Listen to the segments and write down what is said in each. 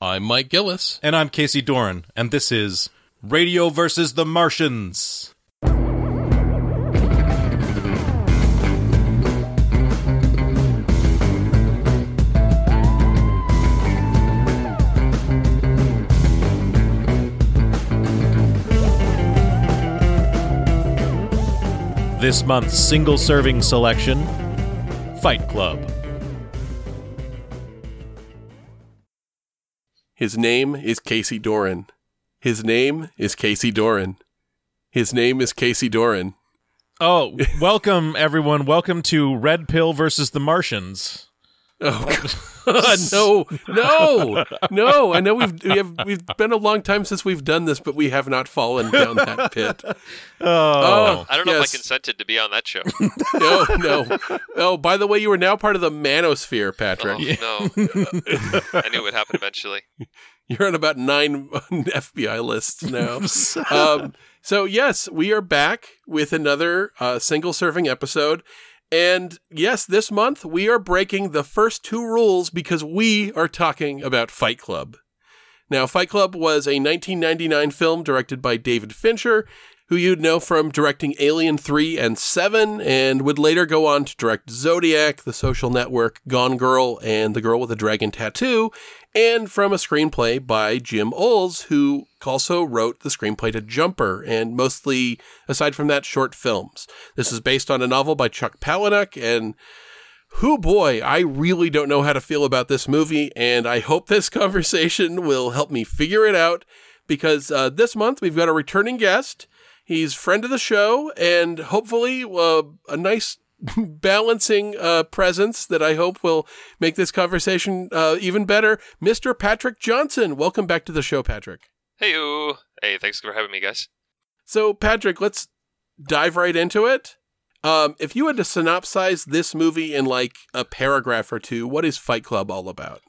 I'm Mike Gillis. And I'm Casey Doran, and this is Radio versus the Martians. This month's single serving selection Fight Club. His name is Casey Doran. His name is Casey Doran. His name is Casey Doran. Oh, welcome everyone. Welcome to Red Pill versus the Martians. Oh no, no, no! I know we've we have we've been a long time since we've done this, but we have not fallen down that pit. Oh, I don't know if I consented to be on that show. No, no. Oh, by the way, you are now part of the manosphere, Patrick. Oh, no. I knew it would happen eventually. You're on about nine FBI lists now. um, so yes, we are back with another uh, single serving episode. And yes, this month we are breaking the first two rules because we are talking about Fight Club. Now, Fight Club was a 1999 film directed by David Fincher, who you'd know from directing Alien 3 and 7, and would later go on to direct Zodiac, The Social Network, Gone Girl, and The Girl with the Dragon Tattoo, and from a screenplay by Jim Uhls, who also wrote the screenplay to Jumper, and mostly, aside from that, short films. This is based on a novel by Chuck Palahniuk, and who boy, I really don't know how to feel about this movie, and I hope this conversation will help me figure it out because uh, this month we've got a returning guest. He's friend of the show, and hopefully uh, a nice balancing uh, presence that I hope will make this conversation uh, even better. Mr. Patrick Johnson, welcome back to the show, Patrick. Hey, hey, thanks for having me, guys. So, Patrick, let's dive right into it. Um, if you had to synopsize this movie in like a paragraph or two, what is Fight Club all about?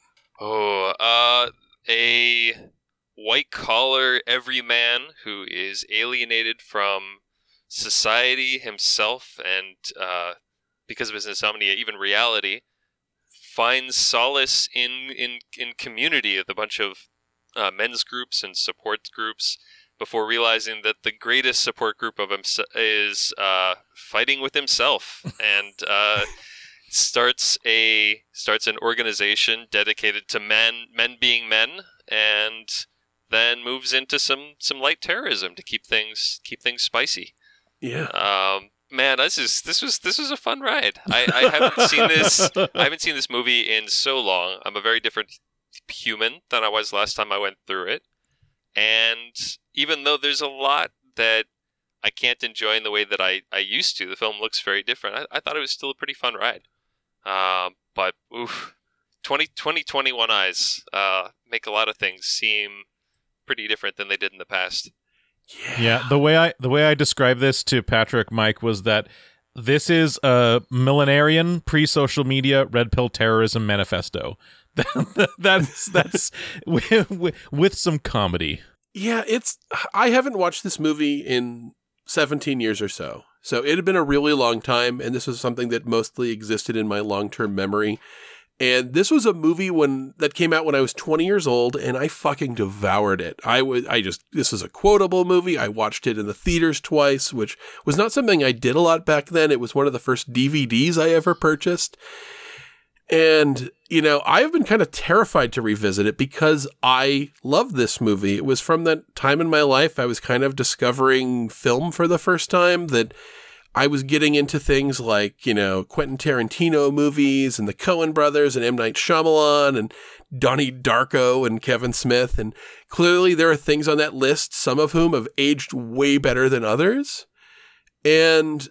Oh, uh, a white collar everyman who is alienated from society himself and, uh, because of his insomnia, even reality, finds solace in in in community with a bunch of uh, men's groups and support groups before realizing that the greatest support group of him is uh, fighting with himself and uh, starts a starts an organization dedicated to men men being men and then moves into some some light terrorism to keep things keep things spicy Yeah. um, man, this is this was this was a fun ride. I, I haven't seen this. I haven't seen this movie in so long. I'm a very different human than I was last time I went through it. And even though there's a lot that I can't enjoy in the way that I, I used to, the film looks very different. I, I thought it was still a pretty fun ride. Um, but oof, 20, 2021 eyes uh, make a lot of things seem pretty different than they did in the past. Yeah, the way I the way I described this to Patrick Mike was that this is a millenarian pre-social media red pill terrorism manifesto. that's that's with, some comedy. Yeah, it's. I haven't watched this movie in 17 years or so. So it had been a really long time, and this was something that mostly existed in my long term memory. And this was a movie when that came out when I was 20 years old, and I fucking devoured it. I was, I just, this is a quotable movie. I watched it in the theaters twice, which was not something I did a lot back then. It was one of the first DVDs I ever purchased. And, you know, I've been kind of terrified to revisit it because I love this movie. It was from that time in my life I was kind of discovering film for the first time that I was getting into things like, you know, Quentin Tarantino movies and the Coen brothers and M. Night Shyamalan and Donnie Darko and Kevin Smith. And clearly there are things on that list, some of whom have aged way better than others. And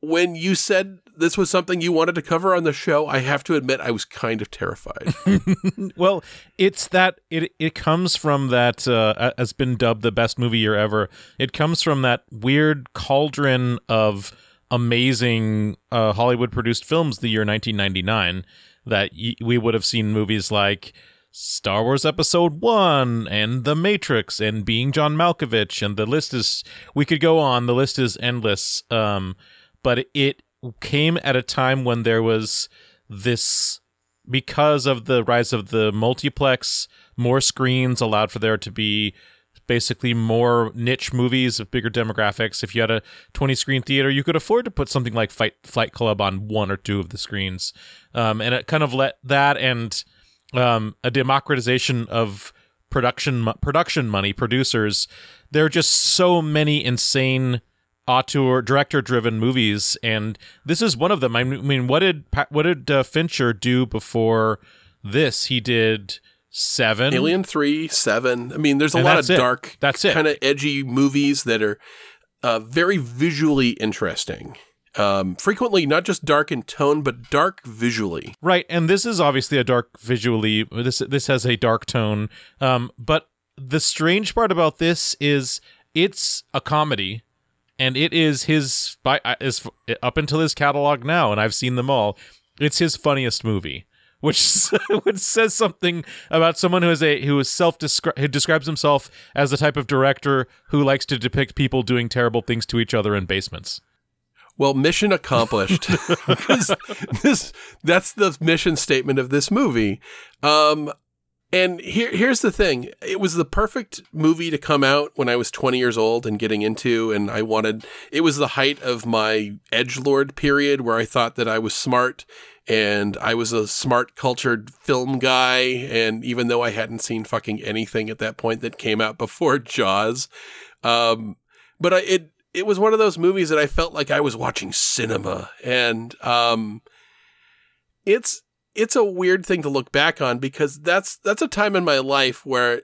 when you said this was something you wanted to cover on the show, I have to admit I was kind of terrified. well, it's that it it comes from that uh, has been dubbed the best movie year ever. It comes from that weird cauldron of amazing uh, Hollywood produced films the year 1999 that y- we would have seen movies like Star Wars Episode 1 and The Matrix and Being John Malkovich and the list is we could go on the list is endless um but it came at a time when there was this because of the rise of the multiplex, more screens allowed for there to be basically more niche movies of bigger demographics. If you had a 20 screen theater, you could afford to put something like Fight Flight Club on one or two of the screens. Um, and it kind of let that and um, a democratization of production production money producers. There are just so many insane auteur director driven movies, and this is one of them. I mean, what did what did uh, Fincher do before this? He did seven, Alien Three, Seven. I mean, there's a And lot of it. dark, That's it. kind of edgy movies that are uh, very visually interesting. Um, frequently, not just dark in tone, but dark visually. Right, and this is obviously a dark visually. This this has a dark tone. Um, but the strange part about this is it's a comedy, and it is his by uh, is up until his catalog now, and I've seen them all. It's his funniest movie, which which says something about someone who is a who is self who describes himself as the type of director who likes to depict people doing terrible things to each other in basements. Well, mission accomplished. This that's the mission statement of this movie. Um, and here here's the thing. It was the perfect movie to come out when I was 20 years old and getting into and I wanted it was the height of my edge lord period where I thought that I was smart and I was a smart cultured film guy and even though I hadn't seen fucking anything at that point that came out before Jaws um but I, it it was one of those movies that I felt like I was watching cinema, and um, it's it's a weird thing to look back on because that's that's a time in my life where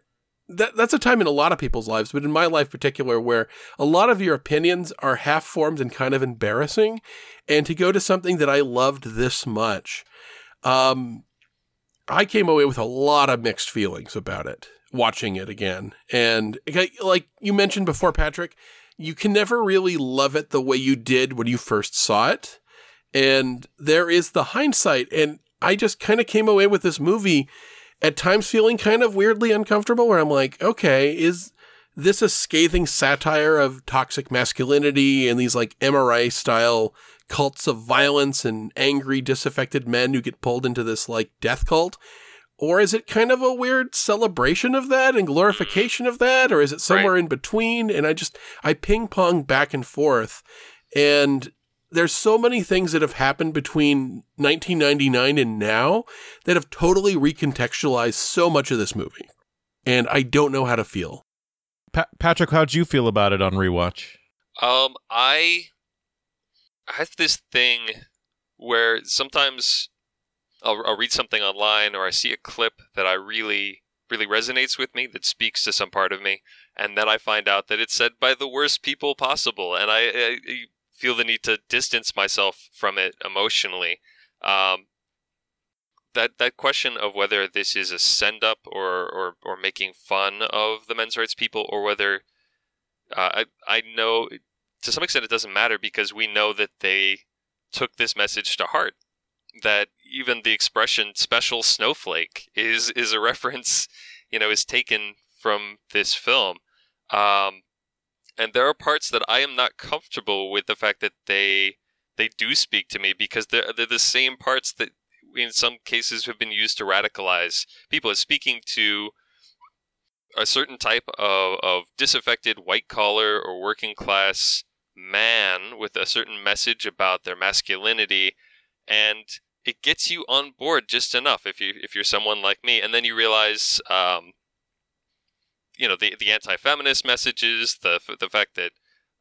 that that's a time in a lot of people's lives, but in my life particular, where a lot of your opinions are half formed and kind of embarrassing, and to go to something that I loved this much, um, I came away with a lot of mixed feelings about it watching it again, and like you mentioned before, Patrick you can never really love it the way you did when you first saw it. And there is the hindsight. And I just kind of came away with this movie at times feeling kind of weirdly uncomfortable, where I'm like, okay, is this a scathing satire of toxic masculinity and these like MRA style cults of violence and angry, disaffected men who get pulled into this like death cult? Or is it kind of a weird celebration of that and glorification of that? Or is it somewhere Right. in between? And I just, I ping pong back and forth. And there's so many things that have happened between 1999 and now that have totally recontextualized so much of this movie. And I don't know how to feel. Pa- Patrick, how'd you feel about it on rewatch? Um, I I have this thing where sometimes I'll, I'll read something online or I see a clip that I really really resonates with me that speaks to some part of me, and then I find out that it's said by the worst people possible, and I, I, I feel the need to distance myself from it emotionally. Um, that that question of whether this is a send up or, or or making fun of the men's rights people or whether uh, I I know to some extent it doesn't matter because we know that they took this message to heart that even the expression special snowflake is is a reference you know is taken from this film um, and there are parts that I am not comfortable with the fact that they they do speak to me because they're they're the same parts that in some cases have been used to radicalize people. As speaking to a certain type of, of disaffected white collar or working class man with a certain message about their masculinity and it gets you on board just enough if you if you're someone like me. And then you realize um, you know the the anti-feminist messages the the fact that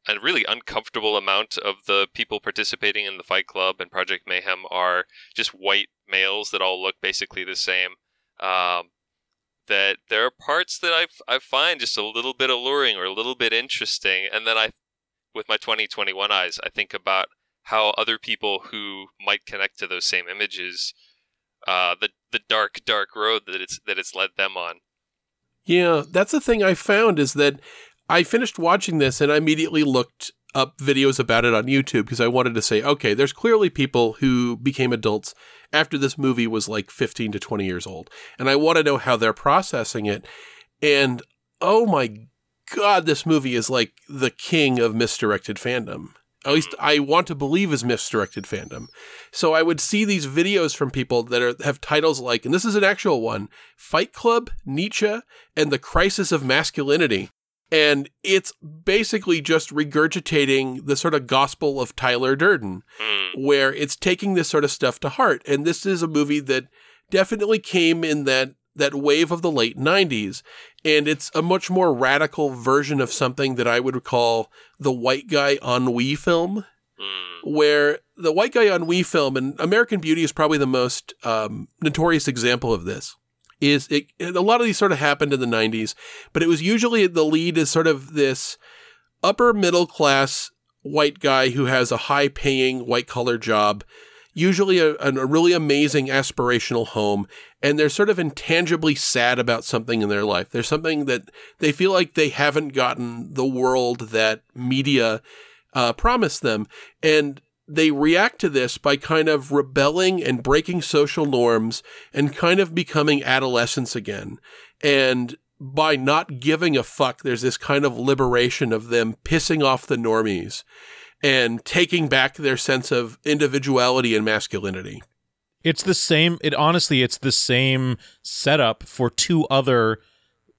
a really uncomfortable amount of the people participating in the fight club and project mayhem are just white males that all look basically the same. Um, that there are parts that I, I find just a little bit alluring or a little bit interesting and then i with my 2021 eyes i think about how other people who might connect to those same images uh, the the dark dark road that it's that it's led them on Yeah, that's the thing I found is that I finished watching this and I immediately looked up videos about it on YouTube because I wanted to say, okay, there's clearly people who became adults after this movie was like 15 to 20 years old. And I want to know how they're processing it. And oh my God, this movie is like the king of misdirected fandom. At least I want to believe is misdirected fandom. So I would see these videos from people that are, have titles like, and this is an actual one Fight Club, Nietzsche, and the Crisis of Masculinity. And it's basically just regurgitating the sort of gospel of Tyler Durden, Mm. where it's taking this sort of stuff to heart. And this is a movie that definitely came in that that wave of the late 90s and it's a much more radical version of something that I would call the white guy on ennui film Mm. where the white guy on ennui film and American Beauty is probably the most um, notorious example of this. Is it, a lot of these sort of happened in the 90s, but it was usually the lead is sort of this upper middle class white guy who has a high paying white collar job, usually a, a really amazing aspirational home, and they're sort of intangibly sad about something in their life. There's something that they feel like they haven't gotten the world that media uh, promised them. And they react to this by kind of rebelling and breaking social norms and kind of becoming adolescents again. And by not giving a fuck, there's this kind of liberation of them pissing off the normies and taking back their sense of individuality and masculinity. It's the same. It honestly, it's the same setup for two other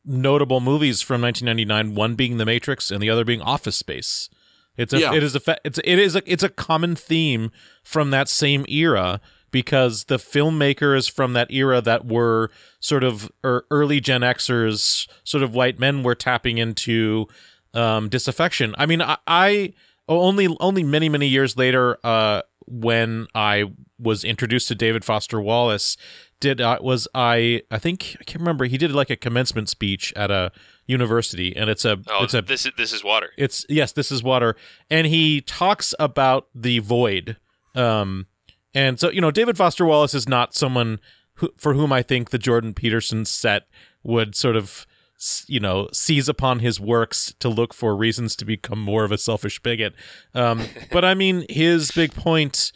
notable movies from 1999. One being The Matrix, and the other being Office Space. It's a, Yeah. it is a, fa- it's it is a, it's a common theme from that same era because the filmmakers from that era that were sort of er, early Gen Xers, sort of white men, were tapping into um, disaffection. I mean, I, I only only many many years later, uh, when I was introduced to David Foster Wallace, did uh, was I I think I can't remember. He did like a commencement speech at a university, and it's a Oh, it's a this is this is water. it's yes, this is water, and he talks about the void. Um, and so you know, David Foster Wallace is not someone who, for whom I think the Jordan Peterson set would sort of you know seize upon his works to look for reasons to become more of a selfish bigot. Um, but I mean, his big point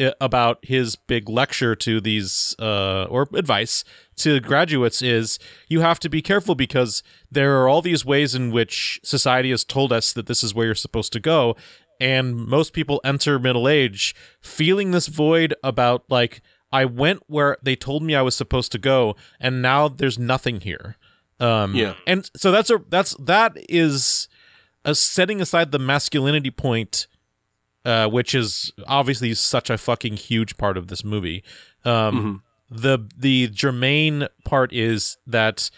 uh, about his big lecture to these uh, or advice to graduates is you have to be careful because there are all these ways in which society has told us that this is where you're supposed to go and most people enter middle age feeling this void about like I went where they told me I was supposed to go and now there's nothing here um Yeah. and so that's a that's that is a setting aside the masculinity point uh, which is obviously such a fucking huge part of this movie. Um, The the germane part is that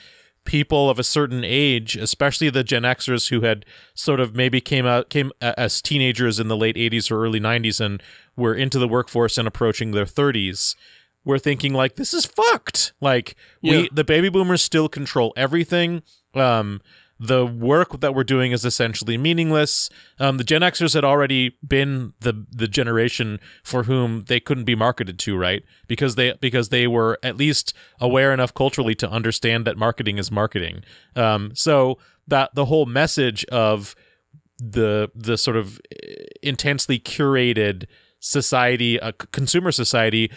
people of a certain age, especially the Gen Xers who had sort of maybe came out came as teenagers in the late '80s or early '90s and were into the workforce and approaching their 30s, were thinking like, "This is fucked." Like Yeah. we the baby boomers still control everything. Um, the work that we're doing is essentially meaningless. Um, the Gen Xers had already been the the generation for whom they couldn't be marketed to, right? Because they because they were at least aware enough culturally to understand that marketing is marketing. Um, so that the whole message of the the sort of eh, intensely curated society, a c- consumer society,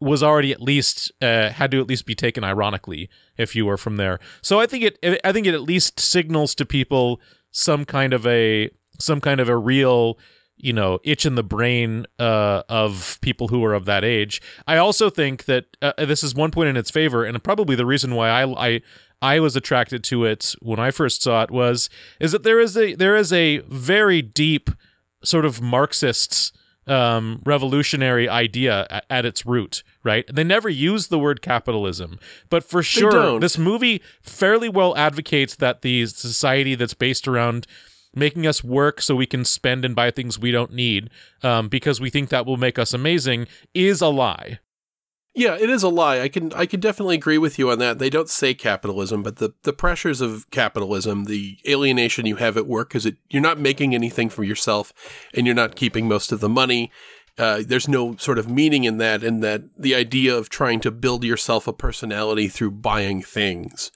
was already at least uh, had to at least be taken ironically if you were from there. So I think it I think it at least signals to people some kind of a some kind of a real you know itch in the brain uh, of people who are of that age. I also think that uh, this is one point in its favor, and probably the reason why I I I was attracted to it when I first saw it was is that there is a there is a very deep sort of Marxist um, revolutionary idea at, at its root, right? They never use the word capitalism, but for sure, this movie fairly well advocates that the society that's based around making us work so we can spend and buy things we don't need um, because we think that will make us amazing is a lie. Yeah, it is a lie. I can I can definitely agree with you on that. They don't say capitalism, but the, the pressures of capitalism, the alienation you have at work, because you're not making anything for yourself, and you're not keeping most of the money. Uh, there's no sort of meaning in that, and that the idea of trying to build yourself a personality through buying things,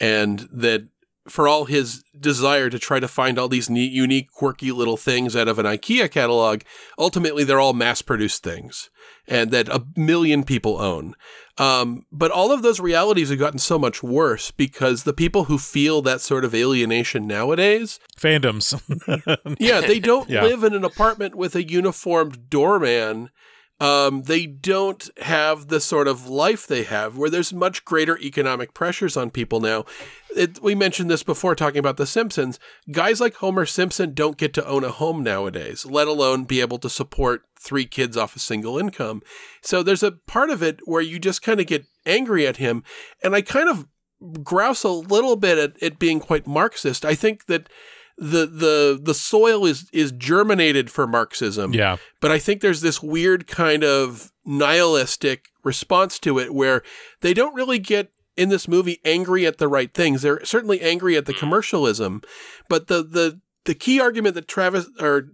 and that for all his desire to try to find all these neat, unique, quirky little things out of an IKEA catalog, ultimately they're all mass produced things and that a million people own. Um, but all of those realities have gotten so much worse because the people who feel that sort of alienation nowadays, fandoms, yeah, they don't Yeah. live in an apartment with a uniformed doorman. Um, they don't have the sort of life they have where there's much greater economic pressures on people now. It, we mentioned this before talking about The Simpsons. Guys like Homer Simpson don't get to own a home nowadays, let alone be able to support three kids off a single income. So there's a part of it where you just kind of get angry at him. And I kind of grouse a little bit at it being quite Marxist. I think that the the the soil is is germinated for Marxism. yeah, But I think there's this weird kind of nihilistic response to it where they don't really get in this movie angry at the right things. They're certainly angry at the mm-hmm. commercialism, but the the the key argument that Travis or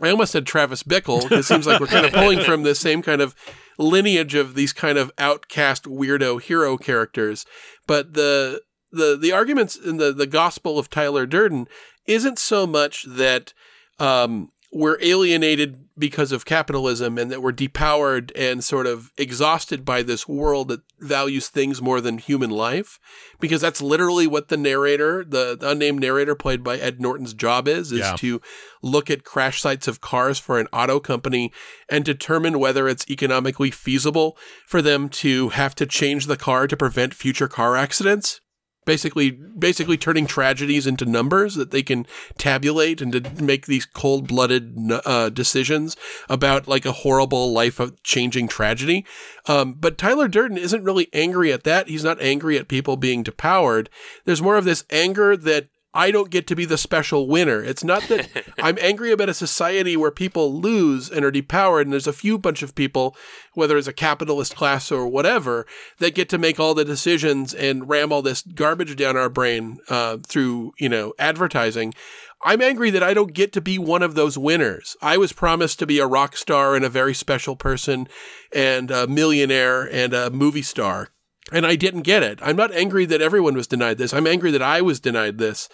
I almost said Travis Bickle it seems like we're kind of pulling from the same kind of lineage of these kind of outcast weirdo hero characters. But the the the arguments in the the gospel of Tyler Durden isn't so much that um, we're alienated because of capitalism and that we're depowered and sort of exhausted by this world that values things more than human life because that's literally what the narrator the, the unnamed narrator played by ed norton's job is is Yeah. to look at crash sites of cars for an auto company and determine whether it's economically feasible for them to have to change the car to prevent future car accidents basically basically turning tragedies into numbers that they can tabulate and to make these cold-blooded uh, decisions about like a horrible life of changing tragedy. Um, but tyler durden isn't really angry at that. He's not angry at people being depowered. There's more of this anger that I don't get to be the special winner. It's not that I'm angry about a society where people lose and are depowered, and there's a few bunch of people, whether it's a capitalist class or whatever, that get to make all the decisions and ram all this garbage down our brain uh, through, you know, advertising. I'm angry that I don't get to be one of those winners. I was promised to be a rock star and a very special person and a millionaire and a movie star and I didn't get it. I'm not angry that everyone was denied this. I'm angry that I was denied this.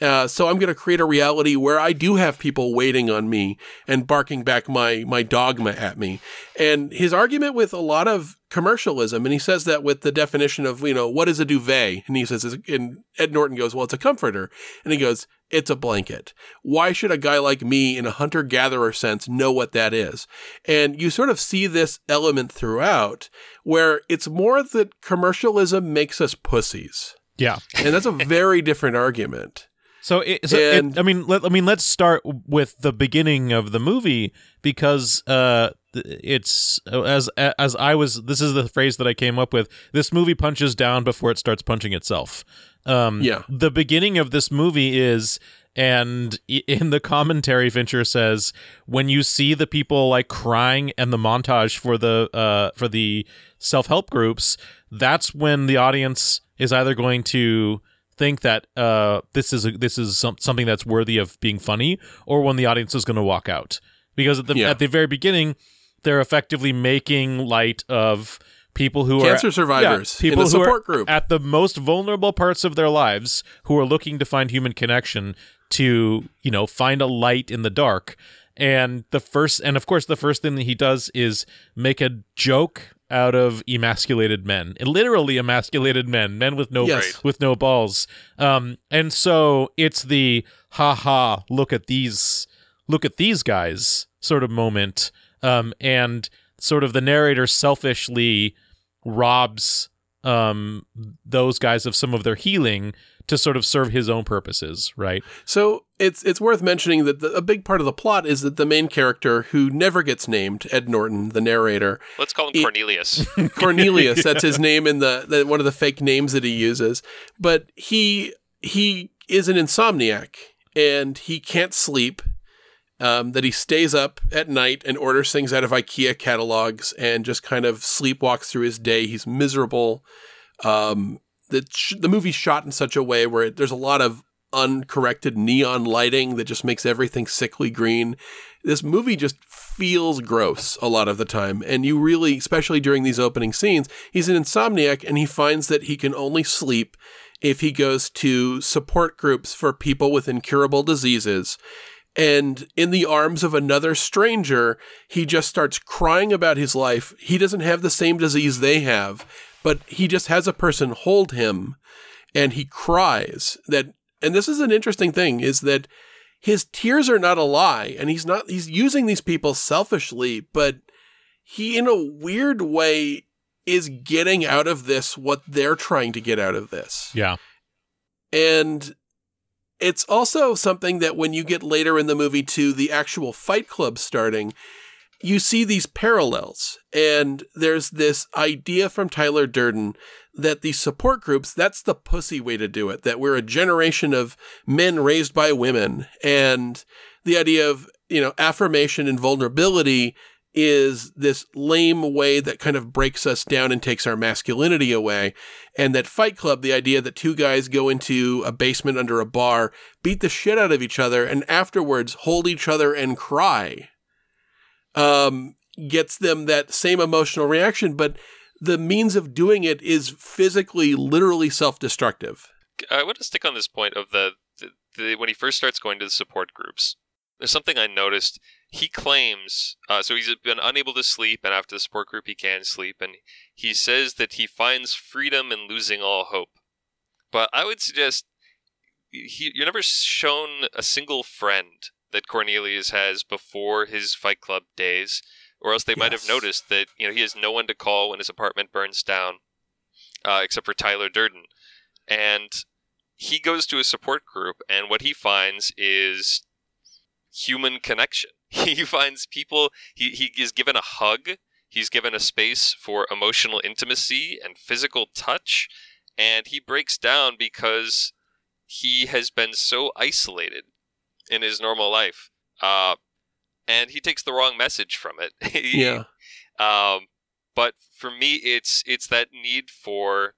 Uh, so I'm going to create a reality where I do have people waiting on me and barking back my my dogma at me. And his argument with a lot of commercialism, and he says that with the definition of you know what is a duvet, and he says, and Ed Norton goes, well, it's a comforter, and he goes, it's a blanket. Why should a guy like me, in a hunter gatherer sense, know what that is? And you sort of see this element throughout where it's more that commercialism makes us pussies. yeah. And that's a very different argument. So, it, so it- I mean, let, I mean, let's start with the beginning of the movie because uh, it's as as I was. This is the phrase that I came up with. This movie punches down before it starts punching itself. Um, Yeah. The beginning of this movie is. And in the commentary, Fincher says, when you see the people like crying and the montage for the uh, for the self help groups, that's when the audience is either going to think that uh, this is a, this is some, something that's worthy of being funny, or when the audience is going to walk out. Because at the Yeah. at the very beginning, they're effectively making light of people who Cancer are cancer survivors yeah, in a who support are group. at the most vulnerable parts of their lives, who are looking to find human connection to you know find a light in the dark. And the first, and of course, the first thing that he does is make a joke out of emasculated men, literally emasculated men, men with no Yes. with no balls. Um, and so it's the ha ha, look at these, look at these guys sort of moment. Um, and sort of the narrator selfishly robs um those guys of some of their healing to sort of serve his own purposes, right? So it's it's worth mentioning that the, a big part of the plot is that the main character, who never gets named, Ed Norton, the narrator, Let's call him It- Cornelius. Cornelius. that's his name in the, the one of the fake names that he uses. But he he is an insomniac and he can't sleep. Um, that he stays up at night and orders things out of IKEA catalogs and just kind of sleepwalks through his day. He's miserable. Um, the sh- the movie's shot in such a way where it, there's a lot of uncorrected neon lighting that just makes everything sickly green. This movie just feels gross a lot of the time. And you really, especially during these opening scenes, he's an insomniac and he finds that he can only sleep if he goes to support groups for people with incurable diseases. And in the arms of another stranger, he just starts crying about his life. He doesn't have the same disease they have, but he just has a person hold him and he cries that and this is an interesting thing is that his tears are not a lie and he's not he's using these people selfishly but he in a weird way is getting out of this what they're trying to get out of this Yeah. and it's also something that when you get later in the movie to the actual fight club starting you see these parallels and there's this idea from Tyler Durden that these support groups that's the pussy way to do it that we're a generation of men raised by women. And the idea of you know affirmation and vulnerability is this lame way that kind of breaks us down and takes our masculinity away. And that fight club the idea that two guys go into a basement under a bar beat the shit out of each other and afterwards hold each other and cry um, gets them that same emotional reaction, but the means of doing it is physically, literally self destructive. I want to stick on this point of the, the, the when he first starts going to the support groups. There's something I noticed. He claims uh, so he's been unable to sleep, and after the support group, he can sleep, and he says that he finds freedom in losing all hope. But I would suggest he, you're never shown a single friend that Cornelius has before his Fight Club days, or else they might have noticed that you know he has no one to call when his apartment burns down, uh, except for Tyler Durden, and he goes to a support group, and what he finds is human connection. He finds people. He he is given a hug. He's given a space for emotional intimacy and physical touch, and he breaks down because he has been so isolated in his normal life. Uh, and he takes the wrong message from it. He- Yeah. Um, but for me, it's it's that need for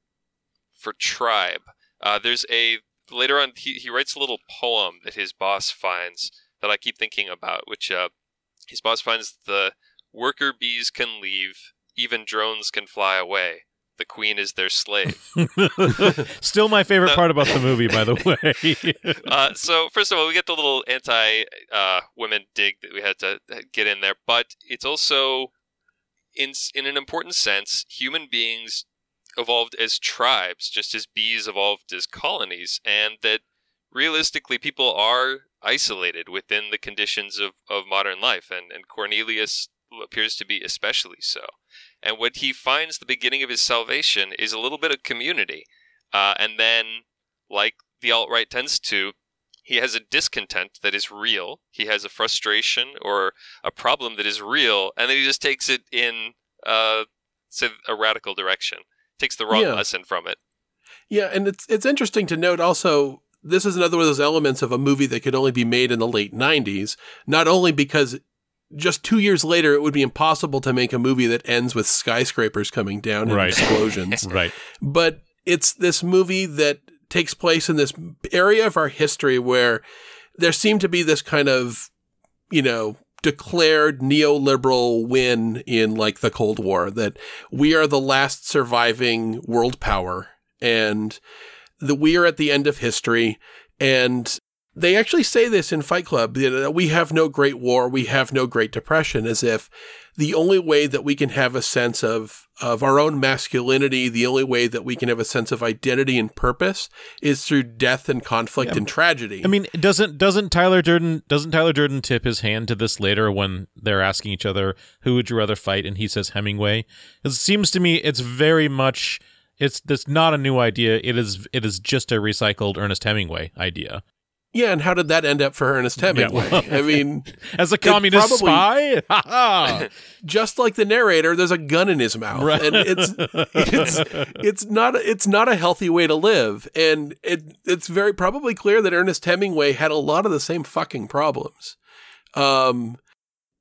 for tribe. Uh, there's a later on he, he writes a little poem that his boss finds that I keep thinking about, which uh, his boss finds the worker bees can leave, even drones can fly away. The queen is their slave. Still my favorite No. part about the movie, by the way. uh, so first of all, we get the little anti uh, women dig that we had to uh, get in there, but it's also in in an important sense, human beings evolved as tribes, just as bees evolved as colonies, and that realistically, people are isolated within the conditions of, of modern life, and and Cornelius appears to be especially so. And what he finds the beginning of his salvation is a little bit of community, uh, and then like the alt right tends to, he has a discontent that is real. He has a frustration or a problem that is real, and then he just takes it in, uh, say, a radical direction. Takes the wrong Yeah. lesson from it. Yeah, and it's it's interesting to note also this is another one of those elements of a movie that could only be made in the late 90s, not only because just 2 years later it would be impossible to make a movie that ends with skyscrapers coming down and Right. explosions. right. but it's this movie that takes place in this area of our history where there seemed to be this kind of, you know, declared neoliberal win in like the Cold War that we are the last surviving world power and that we are at the end of history and they actually say this in Fight Club you know, we have no great war we have no great depression as if the only way that we can have a sense of of our own masculinity, the only way that we can have a sense of identity and purpose is through death and conflict Yeah. and tragedy. I mean, doesn't doesn't Tyler Durden doesn't Tyler Durden tip his hand to this later when they're asking each other who would you rather fight, and he says Hemingway. It seems to me it's very much it's that's not a new idea. It is it is just a recycled Ernest Hemingway idea. Yeah, and how did that end up for Ernest Hemingway? well- I mean, As a communist probably- spy, just like the narrator, there's a gun in his mouth, Right. and it's it's it's not it's not a healthy way to live, and it it's very probably clear that Ernest Hemingway had a lot of the same fucking problems. Um,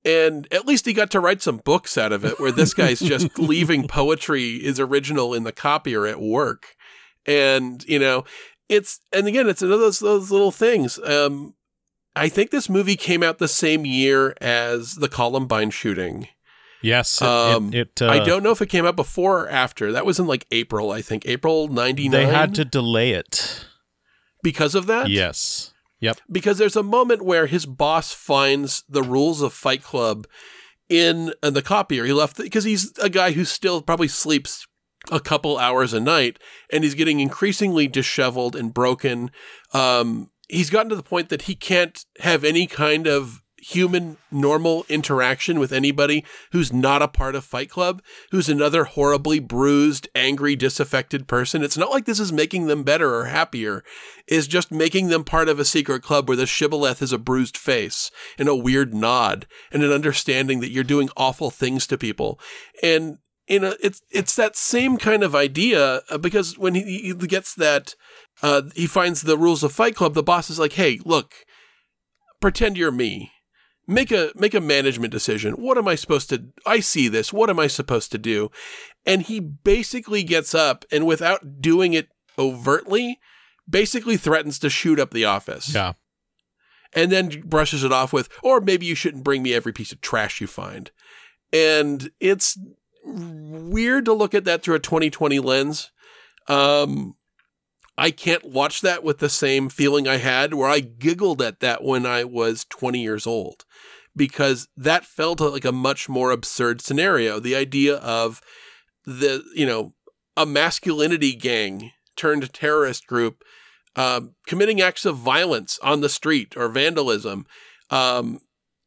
and at least he got to write some books out of it, where this guy's just leaving poetry is original in the copy or at work, and you know. It's and again, it's another those, those little things. Um, I think this movie came out the same year as the Columbine shooting. Yes, it, Um, it, it, uh, I don't know if it came out before or after. That was in like April, I think, April '99. They had to delay it. because of that. Yes. Yep. because there's a moment where his boss finds the rules of Fight Club in, in the copier. He left because he's a guy who still probably sleeps a couple hours a night, and he's getting increasingly disheveled and broken. Um, he's gotten to the point that he can't have any kind of human normal interaction with anybody who's not a part of Fight Club, who's another horribly bruised, angry, disaffected person. It's not like this is making them better or happier. It's just making them part of a secret club where the shibboleth is a bruised face and a weird nod and an understanding that you're doing awful things to people. And in a, it's it's that same kind of idea uh, because when he, he gets that uh, he finds the rules of Fight Club, the boss is like, "Hey, look, pretend you're me. Make a make a management decision. What am I supposed to? I see this. What am I supposed to do?" And he basically gets up and, without doing it overtly, basically threatens to shoot up the office. Yeah. And then brushes it off with, "Or maybe you shouldn't bring me every piece of trash you find." And it's weird to look at that through a 2020 lens. Um, I can't watch that with the same feeling I had where I giggled at that when I was 20 years old because that felt like a much more absurd scenario. The idea of the, you know, a masculinity gang turned terrorist group um, committing acts of violence on the street or vandalism. Um,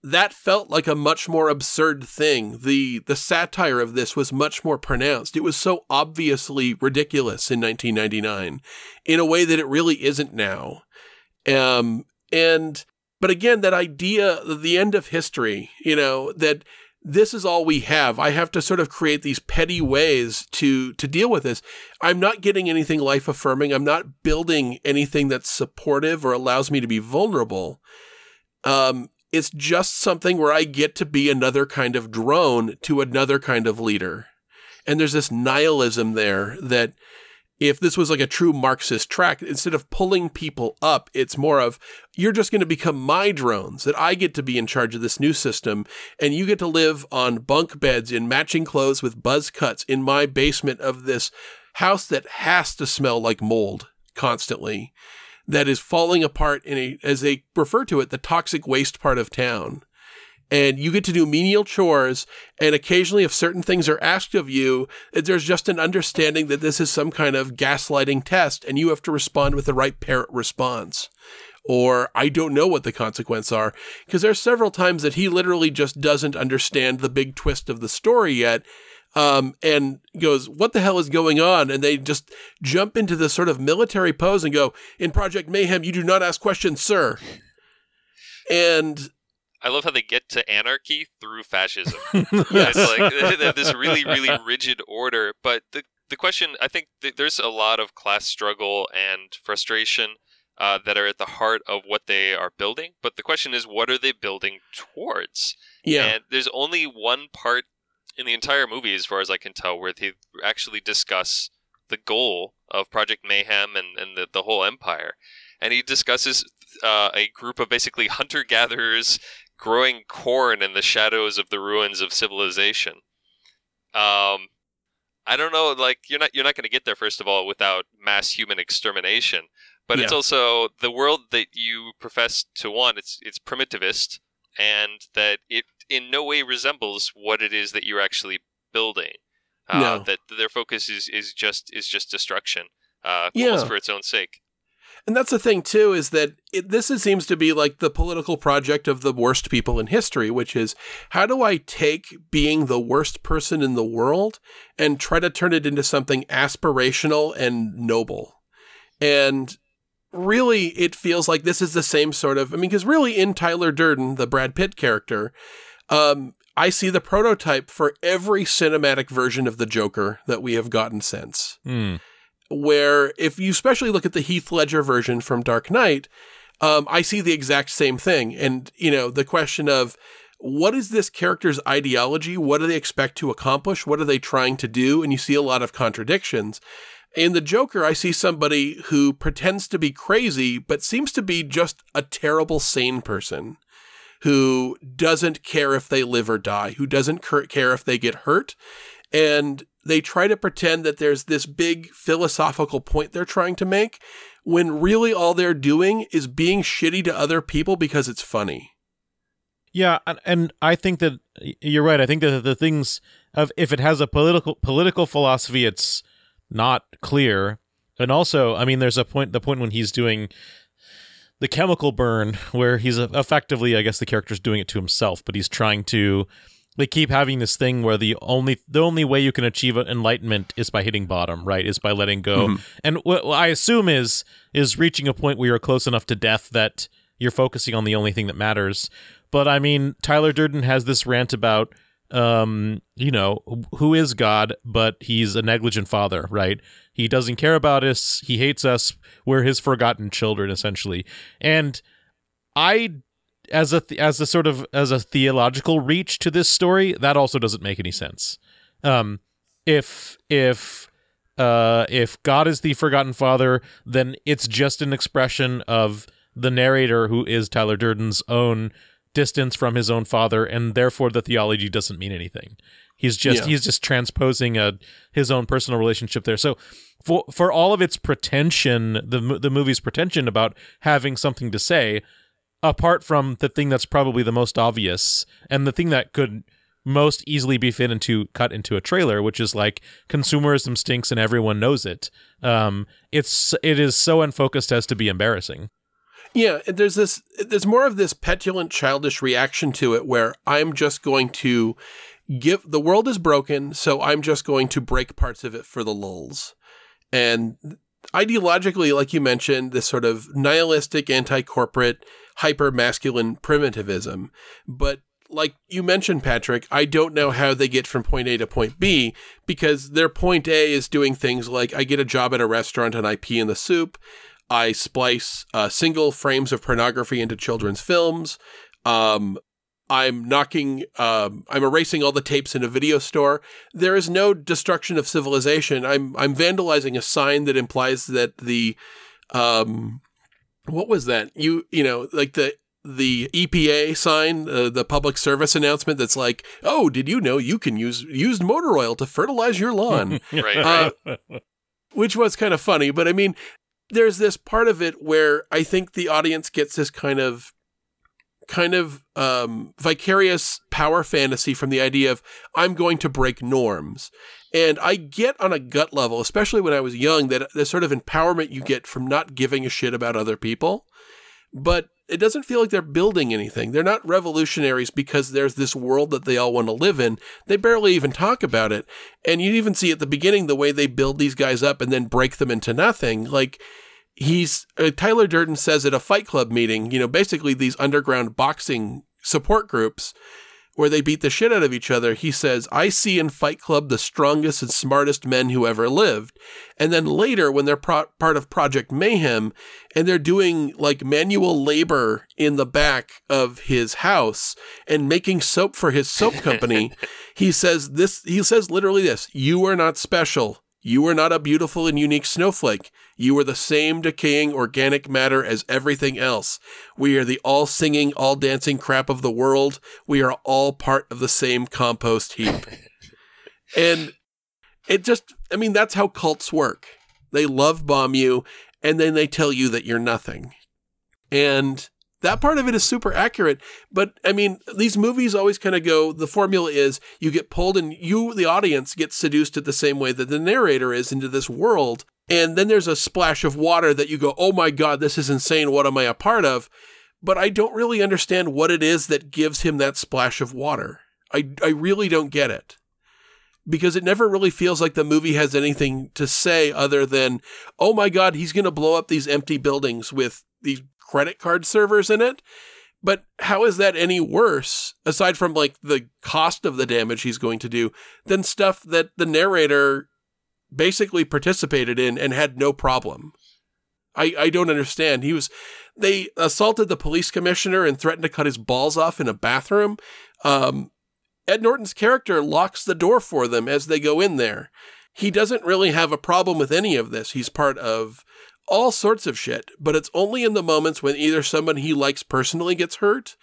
that felt like a much more absurd thing. The the satire of this was much more pronounced. It was so obviously ridiculous in 1999 in a way that it really isn't now. Um and but again that idea the end of history, you know, that this is all we have. I have to sort of create these petty ways to to deal with this. I'm not getting anything life affirming. I'm not building anything that's supportive or allows me to be vulnerable. Um it's just something where I get to be another kind of drone to another kind of leader. And there's this nihilism there that if this was like a true Marxist track, instead of pulling people up, it's more of you're just going to become my drones, that I get to be in charge of this new system, and you get to live on bunk beds in matching clothes with buzz cuts in my basement of this house that has to smell like mold constantly that is falling apart in a, as they refer to it, the toxic waste part of town. And you get to do menial chores. And occasionally, if certain things are asked of you, there's just an understanding that this is some kind of gaslighting test and you have to respond with the right parrot response. Or I don't know what the consequences are. Because there's several times that he literally just doesn't understand the big twist of the story yet um, and goes, What the hell is going on? And they just jump into this sort of military pose and go, In Project Mayhem, you do not ask questions, sir. And I love how they get to anarchy through fascism. yes, It's like they have this really, really rigid order. But the the question, I think th- there's a lot of class struggle and frustration uh, that are at the heart of what they are building. But the question is, what are they building towards? yeah, And there's only one part in the entire movie, as far as I can tell, where they actually discuss the goal of Project Mayhem and, and the, the whole empire. And he discusses uh, a group of basically hunter gatherers growing corn in the shadows of the ruins of civilization. Um, I don't know, like you're not you're not going to get there first of all without mass human extermination. But it's also the world that you profess to want. It's it's primitivist, and that it in no way resembles what it is that you're actually building. Uh, No. That their focus is, is just is just destruction, uh, Yeah. for its own sake. And that's the thing too is that it, this is, seems to be like the political project of the worst people in history, which is how do I take being the worst person in the world and try to turn it into something aspirational and noble? And really, it feels like this is the same sort of. I mean, because really, in Tyler Durden, the Brad Pitt character, um, I see the prototype for every cinematic version of the Joker that we have gotten since Hmm. where if you especially look at the Heath Ledger version from Dark Knight, um, I see the exact same thing. And, you know, the question of what is this character's ideology? What do they expect to accomplish? What are they trying to do? And you see a lot of contradictions. In the Joker, I see somebody who pretends to be crazy, but seems to be just a terrible sane person who doesn't care if they live or die, who doesn't care if they get hurt. And they try to pretend that there's this big philosophical point they're trying to make when really all they're doing is being shitty to other people because it's funny. Yeah, and I think that you're right. I think that the things of if it has a political political philosophy, it's not clear. And also, I mean, there's a point the point when he's doing the chemical burn where he's effectively, I guess, the character's doing it to himself, but he's trying to. They keep having this thing where the only the only way you can achieve enlightenment is by hitting bottom, right? Is by letting go. Mm-hmm. And what I assume is is reaching a point where you're close enough to death that you're focusing on the only thing that matters. But I mean, Tyler Durden has this rant about, um, you know, who is God, but he's a negligent father, right? He doesn't care about us. He hates us. We're his forgotten children, essentially. And I, as a as a sort of as a theological reach to this story, that also doesn't make any sense. Um, if if uh, if God is the forgotten father, then it's just an expression of the narrator, who is Tyler Durden's own distance from his own father, and therefore the theology doesn't mean anything. He's just yeah. he's just transposing a his own personal relationship there. So for for all of its pretension, the the movie's pretension about having something to say, apart from the thing that's probably the most obvious and the thing that could most easily be fit into cut into a trailer, which is like consumerism stinks and everyone knows it. Um, it's it is so unfocused as to be embarrassing. Yeah, there's this there's more of this petulant childish reaction to it where I'm just going to give the world is broken, so I'm just going to break parts of it for the lulls. And ideologically, like you mentioned, this sort of nihilistic, anti-corporate, hyper-masculine primitivism. But like you mentioned, Patrick, I don't know how they get from point A to point B because their point A is doing things like I get a job at a restaurant and I pee in the soup. I splice uh, single frames of pornography into children's films. Um, I'm knocking, um, I'm erasing all the tapes in a video store. There is no destruction of civilization. I'm I'm vandalizing a sign that implies that the, um, what was that? You you know like the the EPA sign, uh, the public service announcement that's like, "Oh, did you know you can use used motor oil to fertilize your lawn?" right. Uh, which was kind of funny, but I mean, there's this part of it where I think the audience gets this kind of kind of um, vicarious power fantasy from the idea of I'm going to break norms. And I get on a gut level, especially when I was young, that the sort of empowerment you get from not giving a shit about other people. But it doesn't feel like they're building anything. They're not revolutionaries because there's this world that they all want to live in. They barely even talk about it. And you even see at the beginning the way they build these guys up and then break them into nothing. Like, he's uh, Tyler Durden says at a Fight Club meeting, you know, basically these underground boxing support groups where they beat the shit out of each other. He says, I see in Fight Club the strongest and smartest men who ever lived. And then later, when they're pro- part of Project Mayhem and they're doing like manual labor in the back of his house and making soap for his soap company, he says this, he says literally this, you are not special. You are not a beautiful and unique snowflake. You are the same decaying organic matter as everything else. We are the all singing, all dancing crap of the world. We are all part of the same compost heap. and it just, I mean, that's how cults work. They love bomb you and then they tell you that you're nothing. And that part of it is super accurate. But I mean, these movies always kind of go the formula is you get pulled and you, the audience, get seduced at the same way that the narrator is into this world. And then there's a splash of water that you go, oh my God, this is insane. What am I a part of? But I don't really understand what it is that gives him that splash of water. I, I really don't get it. Because it never really feels like the movie has anything to say other than, oh my God, he's going to blow up these empty buildings with these credit card servers in it. But how is that any worse, aside from like the cost of the damage he's going to do, than stuff that the narrator basically participated in and had no problem? I, I don't understand. He was they assaulted the police commissioner and threatened to cut his balls off in a bathroom. Um, Ed Norton's character locks the door for them as they go in there. he doesn't really have a problem with any of this. He's part of all sorts of shit, but it's only in the moments when either someone he likes personally gets hurt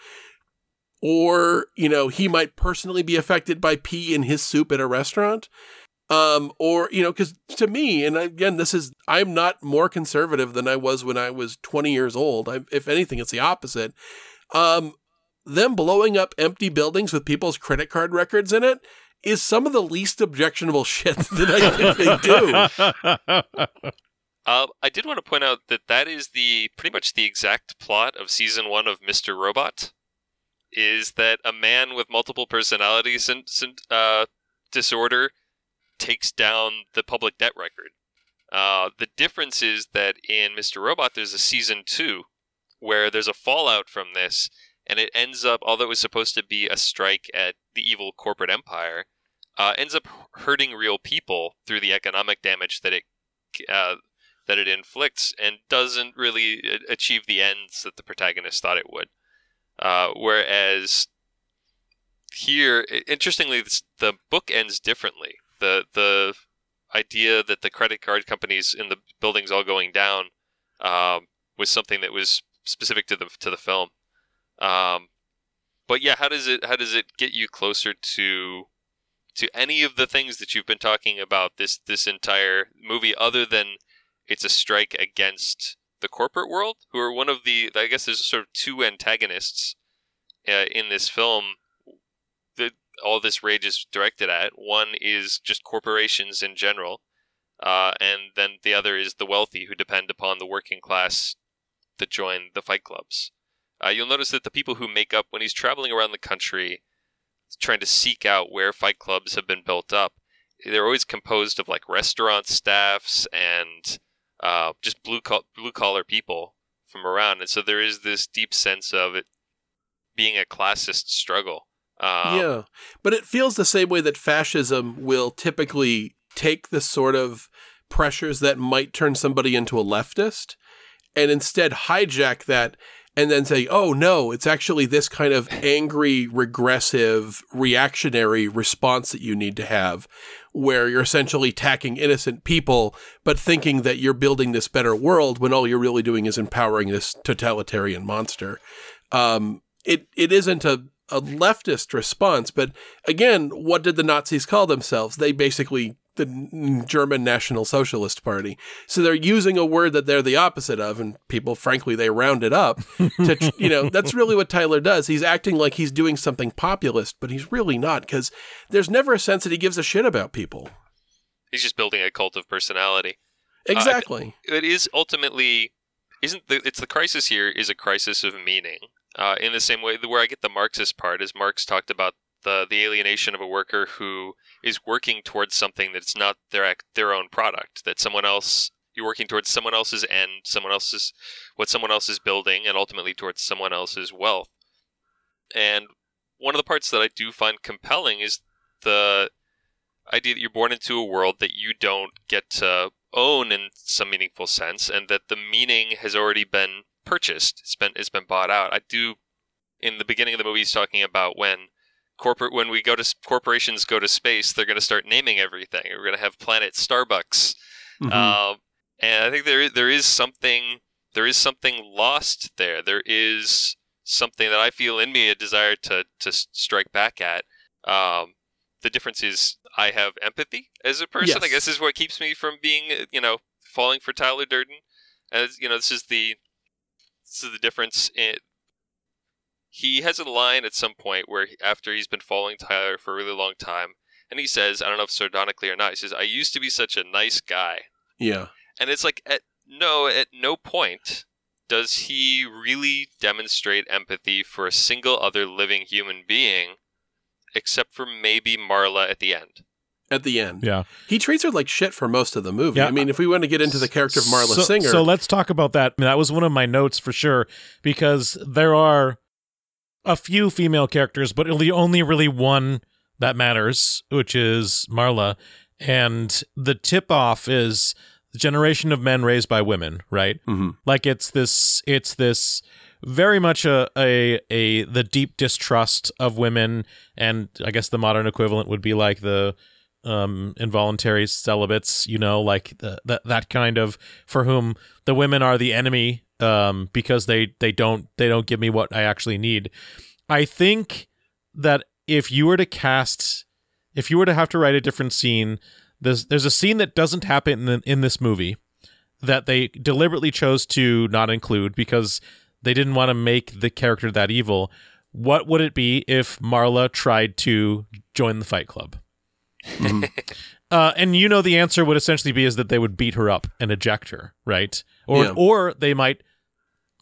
or, you know, he might personally be affected by pee in his soup at a restaurant. Um, or, you know, because to me, and again, this is, I'm not more conservative than I was when I was 20 years old. I, if anything, it's the opposite. Um, them blowing up empty buildings with people's credit card records in it is some of the least objectionable shit that I think they do. Uh, I did want to point out that that is the pretty much the exact plot of season one of Mr. Robot. Is that a man with multiple personalities and uh, disorder takes down the public debt record? Uh, the difference is that in Mr. Robot, there's a season two where there's a fallout from this, and it ends up, although it was supposed to be a strike at the evil corporate empire, uh, ends up hurting real people through the economic damage that it uh, that it inflicts, and doesn't really uh, achieve the ends that the protagonist thought it would. Uh, whereas here, interestingly, the book ends differently. the The idea that the credit card companies in the buildings all going down um, was something that was specific to the to the film. Um, but yeah, how does it how does it get you closer to to any of the things that you've been talking about this this entire movie, other than it's a strike against the corporate world, who are one of the I guess there's sort of two antagonists uh, in this film that all this rage is directed at. One is just corporations in general, uh, and then the other is the wealthy who depend upon the working class that join the fight clubs. Uh, you'll notice that the people who make up when he's traveling around the country, trying to seek out where fight clubs have been built up, they're always composed of like restaurant staffs and uh, just blue co- blue collar people from around, and so there is this deep sense of it being a classist struggle. Um, yeah, but it feels the same way that fascism will typically take the sort of pressures that might turn somebody into a leftist and instead hijack that and then say, oh no, it's actually this kind of angry, regressive, reactionary response that you need to have, where you're essentially attacking innocent people, but thinking that you're building this better world when all you're really doing is empowering this totalitarian monster. Um, it it isn't a a leftist response, but again, what did the Nazis call themselves? They basically the German National Socialist Party. So they're using a word that they're the opposite of, and people, frankly, they round it up. To you know, that's really what Tyler does. He's acting like he's doing something populist, but he's really not because there's never a sense that he gives a shit about people. He's just building a cult of personality. Exactly. Uh, it is ultimately isn't the it's the crisis here is a crisis of meaning. Uh, in the same way, where I get the Marxist part is Marx talked about the the alienation of a worker who is working towards something that's not their their own product that someone else you're working towards someone else's end someone else's what someone else is building and ultimately towards someone else's wealth. And one of the parts that I do find compelling is the idea that you're born into a world that you don't get to own in some meaningful sense and that the meaning has already been purchased it's been it's been bought out. I do in the beginning of the movie he's talking about when corporate when we go to corporations go to space, they're going to start naming everything. We're going to have planet Starbucks, mm-hmm. uh, and I think there there is something there is something lost there. There is something that I feel in me a desire to to strike back at. Um, the difference is I have empathy as a person. Yes. I guess is what keeps me from being you know falling for Tyler Durden. As you know, this is the this is the difference in, he has a line at some point where after he's been following Tyler for a really long time, and he says, I don't know if sardonically or not, he says, "I used to be such a nice guy." Yeah, and it's like at no at no point does he really demonstrate empathy for a single other living human being, except for maybe Marla at the end at the end. Yeah. He treats her like shit for most of the movie. Yeah. I mean, if we want to get into the character of Marla so, Singer. So let's talk about that. that was one of my notes for sure, because there are a few female characters, but the only really one that matters, which is Marla. And the tip off is the generation of men raised by women, right? Mm-hmm. Like it's this, it's this very much a, a a the deep distrust of women, and I guess the modern equivalent would be like the um, involuntary celibates, you know, like the, that that kind of for whom the women are the enemy um, because they they don't they don't give me what I actually need. I think that if you were to cast, if you were to have to write a different scene, there's there's a scene that doesn't happen in, in this movie that they deliberately chose to not include because they didn't want to make the character that evil. What would it be if Marla tried to join the Fight Club? Mhm. Uh, and you know the answer would essentially be is that they would beat her up and eject her, right? Or Yeah. or they might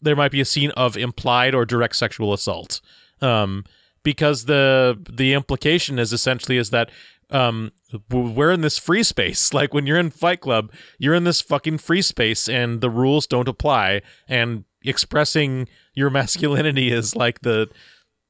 there might be a scene of implied or direct sexual assault. Um, because the the implication is essentially is that um we're in this free space. Like when you're in Fight Club, you're in this fucking free space and the rules don't apply and expressing your masculinity is like the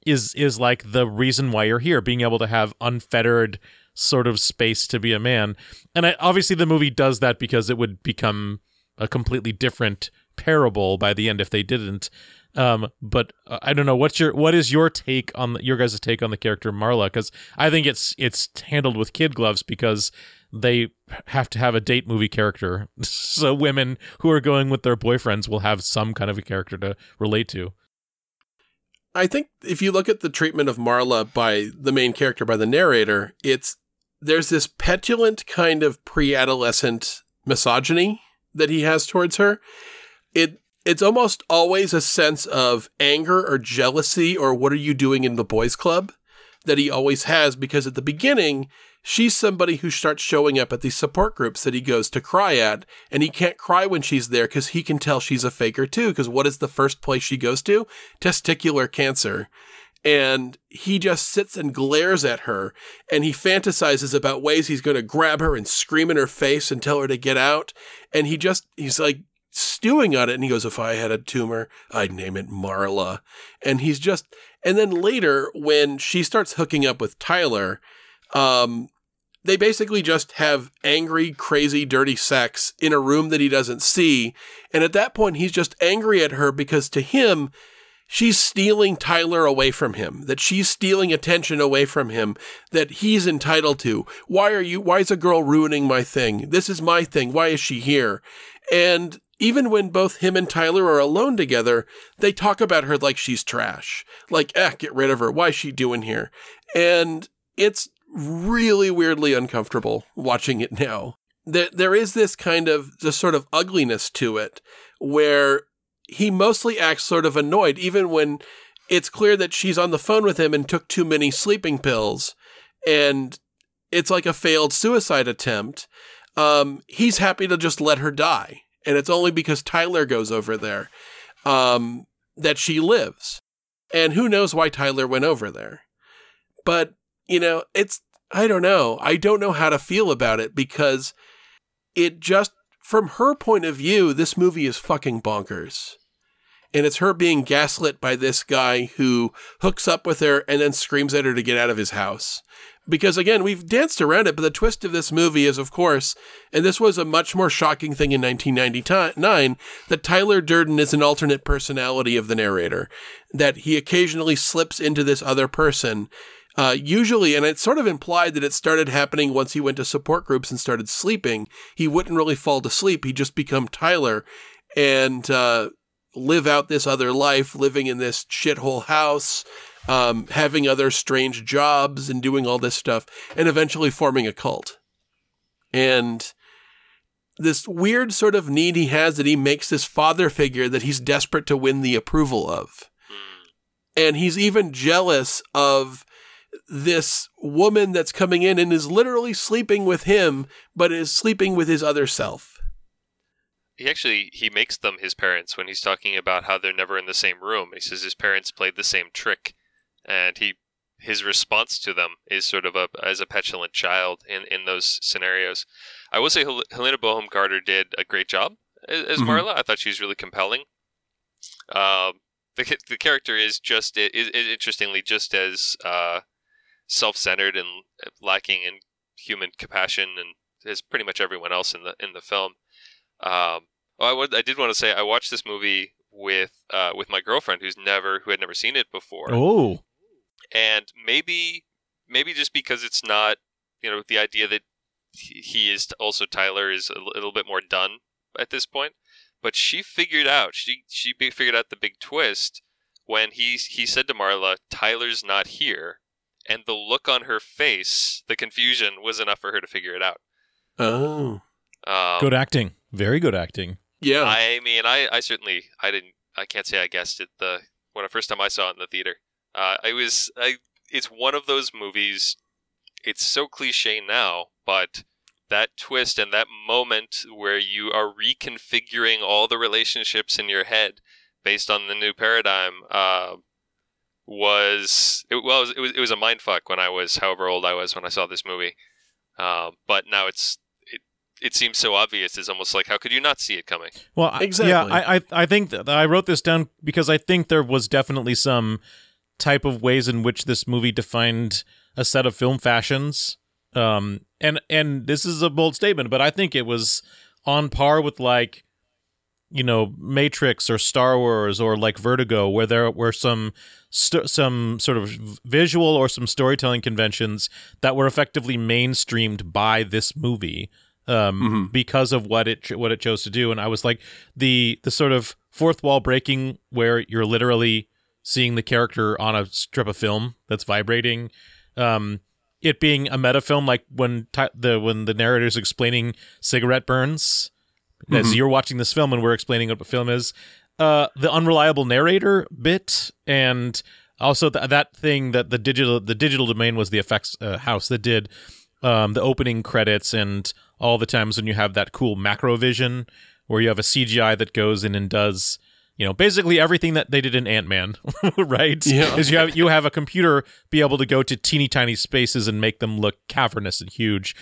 is is like the reason why you're here, being able to have unfettered sort of space to be a man. And I, obviously, the movie does that because it would become a completely different parable by the end if they didn't. Um, but uh, I don't know what's your what is your take on the, your guys' take on the character Marla? Because I think it's it's handled with kid gloves because they have to have a date movie character, so women who are going with their boyfriends will have some kind of a character to relate to. I think if you look at the treatment of Marla by the main character, by the narrator, it's there's this petulant kind of pre-adolescent misogyny that he has towards her. It it's almost always a sense of anger or jealousy or what are you doing in the boys club that he always has because at the beginning she's somebody who starts showing up at these support groups that he goes to cry at and he can't cry when she's there because he can tell she's a faker too because what is the first place she goes to? Testicular cancer. And he just sits and glares at her and he fantasizes about ways he's going to grab her and scream in her face and tell her to get out. And he just he's like stewing on it and he goes if i had a tumor i'd name it marla and he's just and then later when she starts hooking up with tyler um they basically just have angry crazy dirty sex in a room that he doesn't see and at that point he's just angry at her because to him she's stealing Tyler away from him, that she's stealing attention away from him, that he's entitled to. Why are you, why is a girl ruining my thing? This is my thing. Why is she here? And even when both him and Tyler are alone together, they talk about her like she's trash. Like, eh, get rid of her. Why is she doing here? And it's really weirdly uncomfortable watching it now. There, there is this kind of, this sort of ugliness to it where he mostly acts sort of annoyed, even when it's clear that she's on the phone with him and took too many sleeping pills, and it's like a failed suicide attempt. Um, he's happy to just let her die, and it's only because Tyler goes over there um, that she lives. And who knows why Tyler went over there? But you know, it's I don't know. I don't know how to feel about it because it just from her point of view, this movie is fucking bonkers. And it's her being gaslit by this guy who hooks up with her and then screams at her to get out of his house. Because again, we've danced around it, but the twist of this movie is, of course, and this was a much more shocking thing in 1999, that Tyler Durden is an alternate personality of the narrator. That he occasionally slips into this other person uh, usually, and it's sort of implied that it started happening once he went to support groups and started sleeping. He wouldn't really fall to sleep. He'd just become Tyler and uh, live out this other life, living in this shithole house, um, having other strange jobs and doing all this stuff, and eventually forming a cult. And this weird sort of need he has that he makes this father figure that he's desperate to win the approval of. And he's even jealous of this woman that's coming in and is literally sleeping with him, but is sleeping with his other self. He actually he makes them his parents when he's talking about how they're never in the same room. He says his parents played the same trick, and he his response to them is sort of a as a petulant child in in those scenarios. I will say Hel- Helena Bonham Carter did a great job as, as Mhm. Marla. I thought she was really compelling. Um, the the character is just is, is interestingly just as uh, self centered and lacking in human compassion and as pretty much everyone else in the in the film. Um, oh, I would I did want to say I watched this movie with uh, with my girlfriend who's never who had never seen it before Oh, and maybe maybe just because it's not you know, the idea that he he is also Tyler is a little bit more done at this point. But she figured out she she figured out the big twist when he he said to Marla, "Tyler's not here," and the look on her face, the confusion, was enough for her to figure it out. Oh. Um, Good acting. Very good acting. Yeah. I mean, I, I certainly I didn't I can't say I guessed it the when the first time I saw it in the theater. Uh, I was I it's one of those movies. It's so cliche now, but that twist and that moment where you are reconfiguring all the relationships in your head based on the new paradigm uh, was it was it was it was a mind fuck when I was however old I was when I saw this movie. Uh, but now it's it it seems so obvious. It's almost like how could you not see it coming? Well, I- Exactly. yeah, I, I I think that I wrote this down because I think there was definitely some type of ways in which this movie defined a set of film fashions. Um, and and this is a bold statement, but I think it was on par with like, you know, Matrix or Star Wars or like Vertigo, where there were some st- some sort of visual or some storytelling conventions that were effectively mainstreamed by this movie um, Mhm. because of what it what it chose to do. And I was like the the sort of fourth wall breaking where you're literally seeing the character on a strip of film that's vibrating. Um, it being a meta film, like when ti the when the narrator's explaining cigarette burns, as Mhm. you're watching this film and we're explaining what the film is. Uh, the unreliable narrator bit, and also th- that thing that the digital the digital domain was the effects uh, house that did um, the opening credits and all the times when you have that cool macro vision where you have a CGI that goes in and does you know basically everything that they did in Ant Man, right? Yeah. Is you have you have a computer be able to go to teeny tiny spaces and make them look cavernous and huge.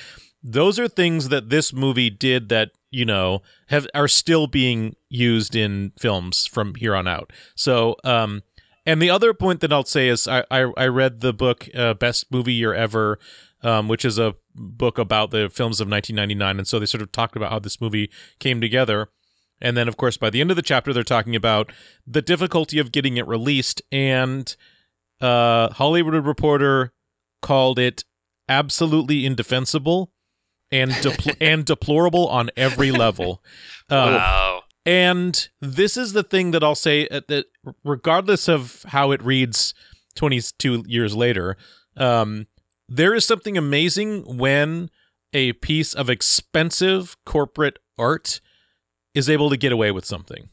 Those are things that this movie did that you know have are still being used in films from here on out. So um and the other point that I'll say is I I, I read the book uh, Best Movie Year Ever, um, which is a book about the films of 1999, and so they sort of talked about how this movie came together. And then, of course, by the end of the chapter, they're talking about the difficulty of getting it released. And uh, Hollywood Reporter called it absolutely indefensible and and deplorable on every level. Um, wow. and this is the thing that I'll say uh, that regardless of how it reads 22 years later, um, there is something amazing when a piece of expensive corporate art is able to get away with something.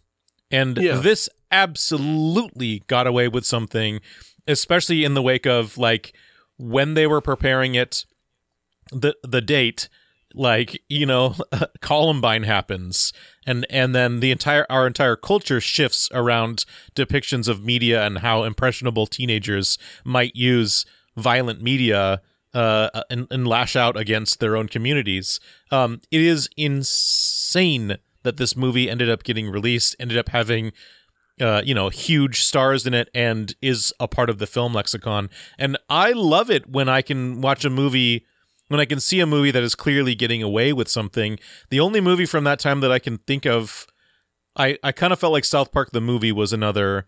And Yeah. this absolutely got away with something, especially in the wake of like when they were preparing it, the the date, like you know, Columbine happens, and and then the entire our entire culture shifts around depictions of media and how impressionable teenagers might use violent media uh, and, and lash out against their own communities. Um, it is insane that this movie ended up getting released, ended up having uh, you know, huge stars in it and is a part of the film lexicon. And I love it when I can watch a movie, when I can see a movie that is clearly getting away with something. The only movie from that time that I can think of, I, I kind of felt like South Park the movie was another,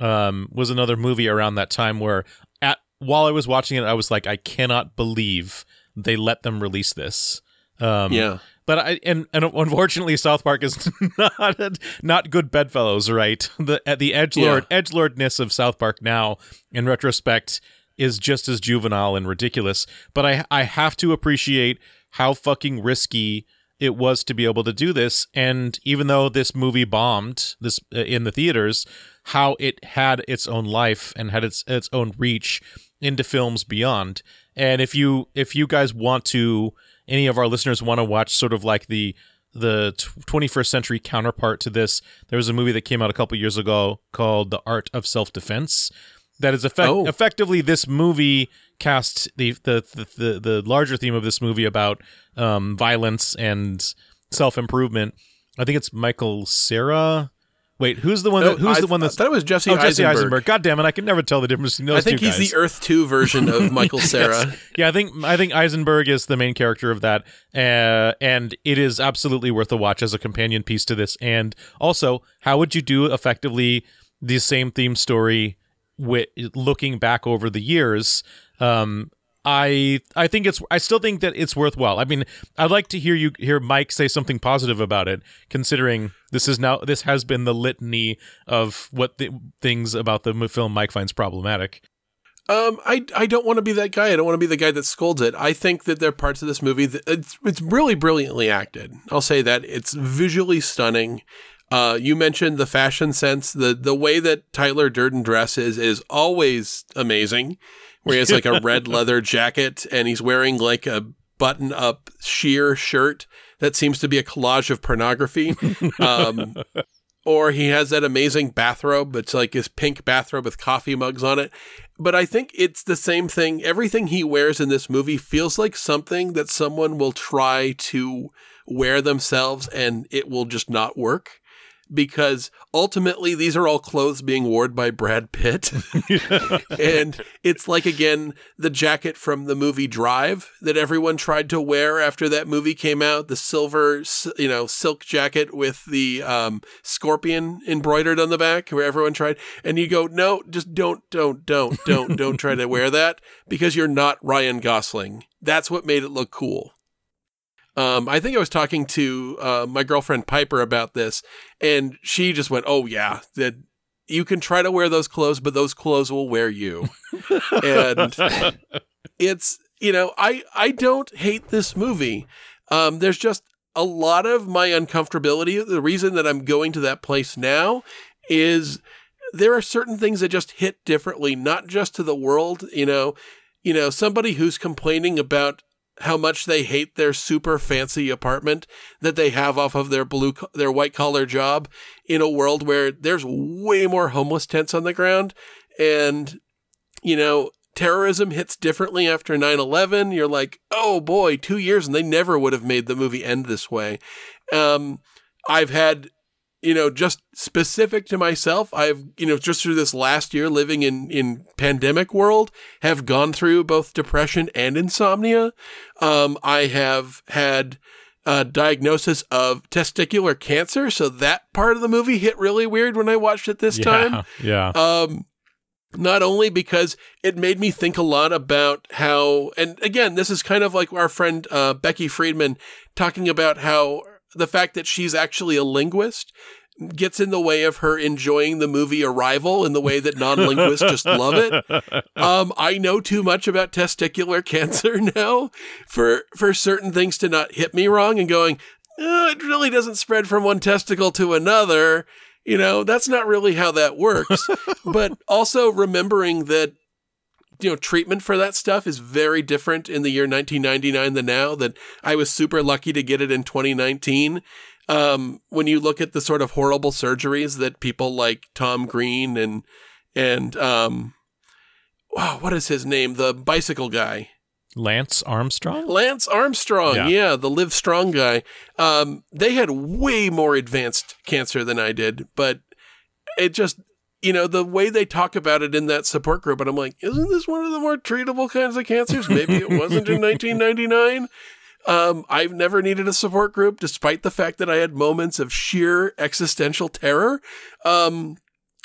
um, was another movie around that time where at while I was watching it, I was like, I cannot believe they let them release this. Um, yeah. But I and, and unfortunately, South Park is not not good bedfellows, right? The at the edge lord edge lordness of South Park now, in retrospect, is just as juvenile and ridiculous. But I I have to appreciate how fucking risky it was to be able to do this. And even though this movie bombed this uh, in the theaters, how it had its own life and had its its own reach into films beyond. And if you if you guys want to any of our listeners want to watch sort of like the the 21st century counterpart to this, there was a movie that came out a couple years ago called The Art of Self Defense. That is effect- Oh. effectively this movie cast the, the the the the larger theme of this movie about um, violence and self improvement. I think it's Michael Cera. Wait, who's the one? That, who's I the one th- that's I thought it was Jesse, oh Jesse Eisenberg. Eisenberg? God damn it! I can never tell the difference between those I think he's guys. the Earth Two version of Michael Cera. Yeah, I think I think Eisenberg is the main character of that, uh, and it is absolutely worth a watch as a companion piece to this. And also, how would you do effectively the same theme story with looking back over the years? Um, I I think it's I still think that it's worthwhile. I mean, I'd like to hear you hear Mike say something positive about it, considering this is now this has been the litany of what the things about the film Mike finds problematic. Um, I I don't want to be that guy. I don't want to be the guy that scolds it. I think that there are parts of this movie that it's it's really brilliantly acted. I'll say that it's visually stunning. Uh, you mentioned the fashion sense. the The way that Tyler Durden dresses is always amazing. Where he has like a red leather jacket and he's wearing like a button up sheer shirt that seems to be a collage of pornography. Um, or he has that amazing bathrobe. It's like his pink bathrobe with coffee mugs on it. But I think it's the same thing. Everything he wears in this movie feels like something that someone will try to wear themselves and it will just not work because ultimately these are all clothes being worn by Brad Pitt. and it's like, again, the jacket from the movie Drive that everyone tried to wear after that movie came out the silver, you know, silk jacket with the um, scorpion embroidered on the back, where everyone tried. And you go, no, just don't, don't, don't, don't, don't try to wear that because you're not Ryan Gosling. That's what made it look cool. Um, I think I was talking to uh, my girlfriend Piper about this, and she just went, "Oh yeah, that you can try to wear those clothes, but those clothes will wear you." and it's you know, I I don't hate this movie. Um, there's just a lot of my uncomfortability. The reason that I'm going to that place now is there are certain things that just hit differently, not just to the world. You know, you know, somebody who's complaining about how much they hate their super fancy apartment that they have off of their blue their white collar job in a world where there's way more homeless tents on the ground. And you know terrorism hits differently after 9/11 you're like oh boy 2 years and they never would have made the movie end this way. Um, I've had you know, just specific to myself, I've, you know, just through this last year living in, in pandemic world, have gone through both depression and insomnia. Um, I have had a diagnosis of testicular cancer. So that part of the movie hit really weird when I watched it this yeah, time. Yeah. Um, not only because it made me think a lot about how, and again, this is kind of like our friend uh, Becky Friedman talking about how the fact that she's actually a linguist gets in the way of her enjoying the movie Arrival in the way that non-linguists just love it. Um, I know too much about testicular cancer now for for certain things to not hit me wrong and going, oh, it really doesn't spread from one testicle to another. You know, that's not really how that works. but also remembering that you know, treatment for that stuff is very different in the year 1999 than now. That I was super lucky to get it in 2019. Um, when you look at the sort of horrible surgeries that people like Tom Green and and um, wow, what is his name? The bicycle guy. Lance Armstrong? Lance Armstrong, yeah, yeah the Live Strong guy. Um, they had way more advanced cancer than I did, but it just you know, the way they talk about it in that support group, and I'm like, isn't this one of the more treatable kinds of cancers? Maybe it wasn't in 1999. Um, I've never needed a support group, despite the fact that I had moments of sheer existential terror. Um,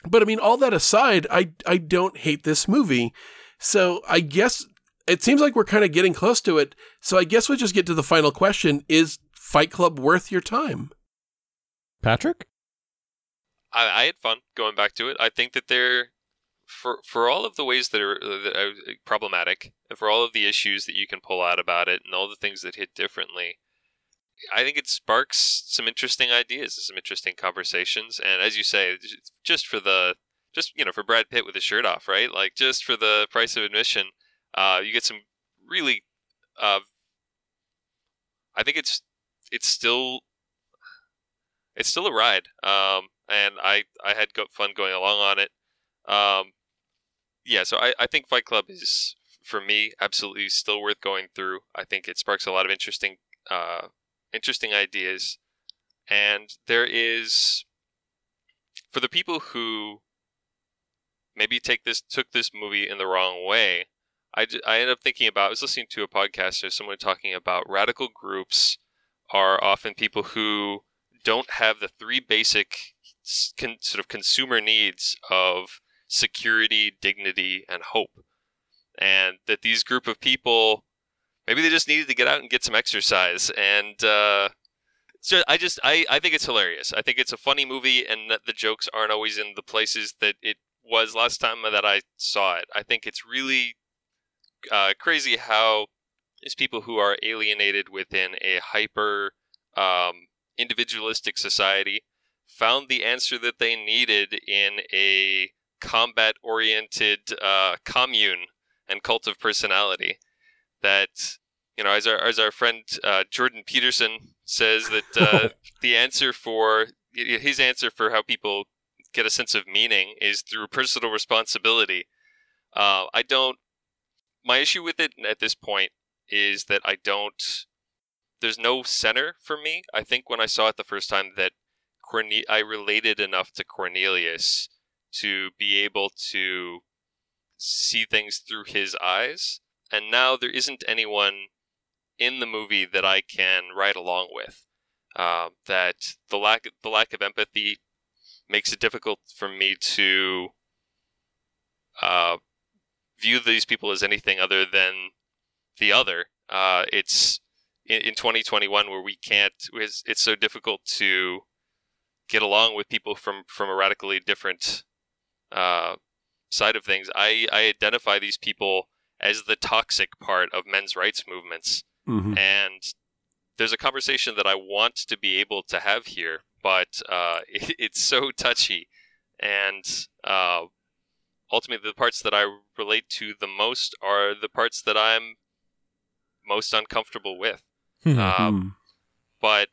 but I mean, all that aside, I I don't hate this movie. So I guess it seems like we're kind of getting close to it. So I guess we'll just get to the final question: Is Fight Club worth your time? Patrick? I, I had fun going back to it. I think that they're for for all of the ways that are, that are problematic, and for all of the issues that you can pull out about it, and all the things that hit differently. I think it sparks some interesting ideas, and some interesting conversations, and as you say, just for the just you know for Brad Pitt with his shirt off, right? Like just for the price of admission, uh, you get some really. Uh, I think it's it's still it's still a ride. Um, and I I had fun going along on it. Um, yeah, so I, I think Fight Club is for me absolutely still worth going through. I think it sparks a lot of interesting uh, interesting ideas, and there is for the people who maybe take this took this movie in the wrong way. I, I ended up thinking about I was listening to a podcast or someone talking about radical groups are often people who don't have the three basic con- sort of consumer needs of security, dignity, and hope. and that these group of people maybe they just needed to get out and get some exercise and uh, so I just I, I think it's hilarious. I think it's a funny movie and that the jokes aren't always in the places that it was last time that I saw it. I think it's really uh, crazy how these people who are alienated within a hyper um, individualistic society found the answer that they needed in a combat oriented uh, commune and cult of personality that you know as our as our friend uh, Jordan Peterson says that uh, the answer for his answer for how people get a sense of meaning is through personal responsibility. Uh, I don't. My issue with it at this point is that I don't. There's no center for me. I think when I saw it the first time that Corne- I related enough to Cornelius to be able to see things through his eyes. And now there isn't anyone in the movie that I can ride along with. Uh, that the lack the lack of empathy makes it difficult for me to uh, view these people as anything other than the other. Uh, it's in, in 2021 where we can't. It's, it's so difficult to get along with people from from a radically different uh, side of things. I I identify these people as the toxic part of men's rights movements, Mhm. and there's a conversation that I want to be able to have here, but uh, it, it's so touchy, and uh, ultimately the parts that I relate to the most are the parts that I'm most uncomfortable with. Hmm. Um, but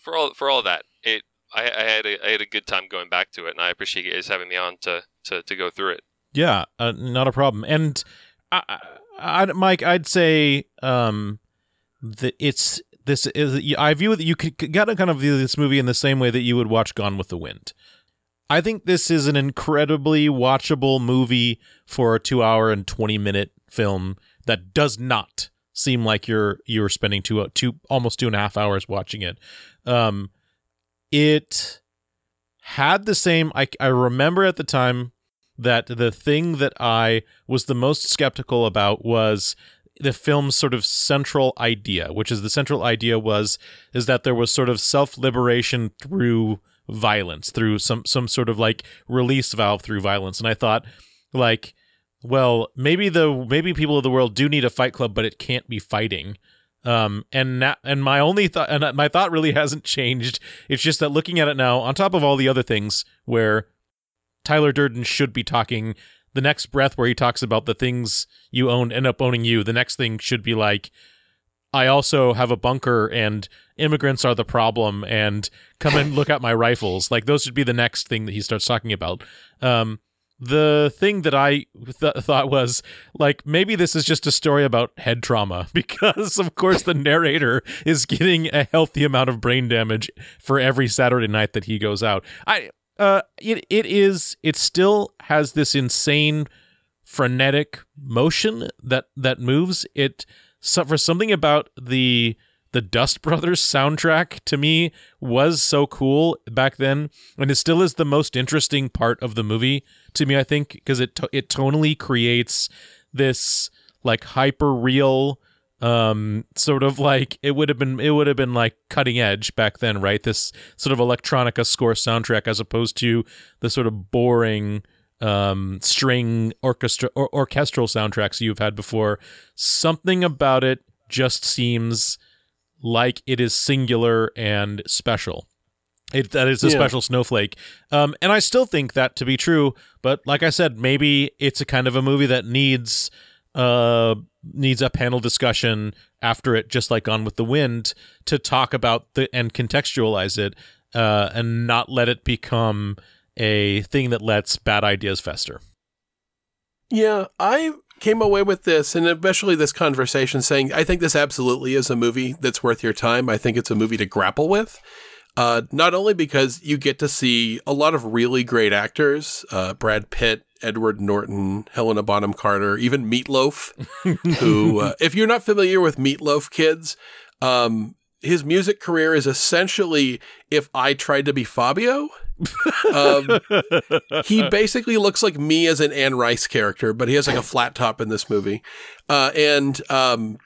for all for all that, it I, I had a, I had a good time going back to it, and I appreciate you guys having me on to to, to go through it. Yeah, uh, not a problem. And I, I, Mike, I'd say um, that it's this is I view that you could gotta kind of view this movie in the same way that you would watch Gone with the Wind. I think this is an incredibly watchable movie for a two hour and twenty minute film that does not seem like you're you're spending two two almost two and a half hours watching it. Um, it had the same. I I remember at the time that the thing that I was the most skeptical about was the film's sort of central idea, which is the central idea was is that there was sort of self liberation through violence, through some some sort of like release valve through violence. And I thought, like, well, maybe the maybe people of the world do need a fight club, but it can't be fighting. Um, and na- and my only thought and my thought really hasn't changed. It's just that looking at it now, on top of all the other things where Tyler Durden should be talking. The next breath where he talks about the things you own end up owning you, the next thing should be like, I also have a bunker and immigrants are the problem and come and look at my rifles. Like those should be the next thing that he starts talking about. Um, the thing that I th- thought was like maybe this is just a story about head trauma because of course the narrator is getting a healthy amount of brain damage for every Saturday night that he goes out. I uh it it is it still has this insane frenetic motion that that moves it so for something about the the Dust Brothers soundtrack to me was so cool back then, and it still is the most interesting part of the movie to me. I think because it to- it tonally creates this like hyper real um sort of like it would have been it would have been like cutting edge back then right this sort of electronica score soundtrack as opposed to the sort of boring um string orchestra or orchestral soundtracks you've had before something about it just seems like it is singular and special it, that is a Yeah. special snowflake um and i still think that to be true but like i said maybe it's a kind of a movie that needs uh needs a panel discussion after it just like Gone with the Wind to talk about the and contextualize it uh and not let it become a thing that lets bad ideas fester Yeah, I came away with this, and especially this conversation, saying I think this absolutely is a movie that's worth your time. I think it's a movie to grapple with. Uh, not only because you get to see a lot of really great actors, uh, Brad Pitt, Edward Norton, Helena Bonham Carter, even Meatloaf, who, uh, if you're not familiar with Meatloaf, kids, um, his music career is essentially if I tried to be Fabio. Um, he basically looks like me as an Anne Rice character, but he has like a flat top in this movie. Uh, and, um,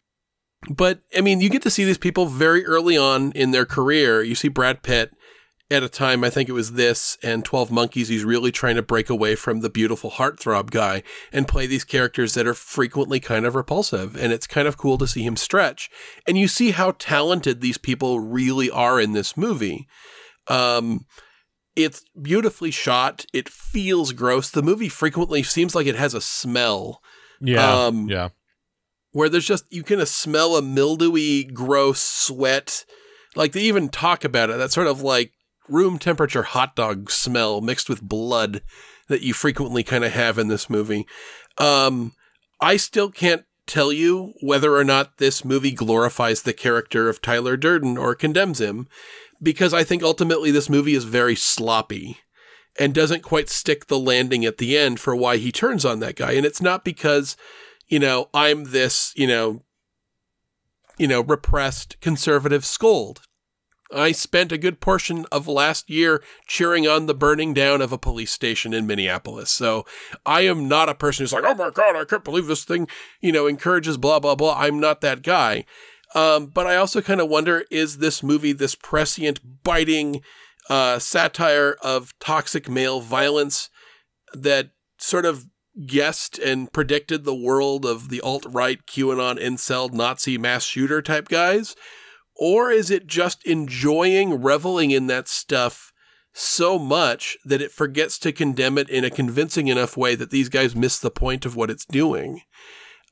but I mean, you get to see these people very early on in their career. You see Brad Pitt at a time, I think it was this and 12 Monkeys. He's really trying to break away from the beautiful heartthrob guy and play these characters that are frequently kind of repulsive. And it's kind of cool to see him stretch. And you see how talented these people really are in this movie. Um, it's beautifully shot. It feels gross. The movie frequently seems like it has a smell. Yeah. Um, yeah. Where there's just you can smell a mildewy, gross sweat. Like they even talk about it. That sort of like room temperature hot dog smell mixed with blood that you frequently kind of have in this movie. Um, I still can't tell you whether or not this movie glorifies the character of Tyler Durden or condemns him, because I think ultimately this movie is very sloppy and doesn't quite stick the landing at the end for why he turns on that guy. And it's not because, you know, I'm this, you know, you know, repressed conservative scold. I spent a good portion of last year cheering on the burning down of a police station in Minneapolis. So I am not a person who's like, oh my God, I can't believe this thing, you know, encourages blah, blah, blah. I'm not that guy. Um, but I also kind of wonder is this movie this prescient, biting uh, satire of toxic male violence that sort of guessed and predicted the world of the alt right, QAnon, incel, Nazi mass shooter type guys? Or is it just enjoying reveling in that stuff so much that it forgets to condemn it in a convincing enough way that these guys miss the point of what it's doing?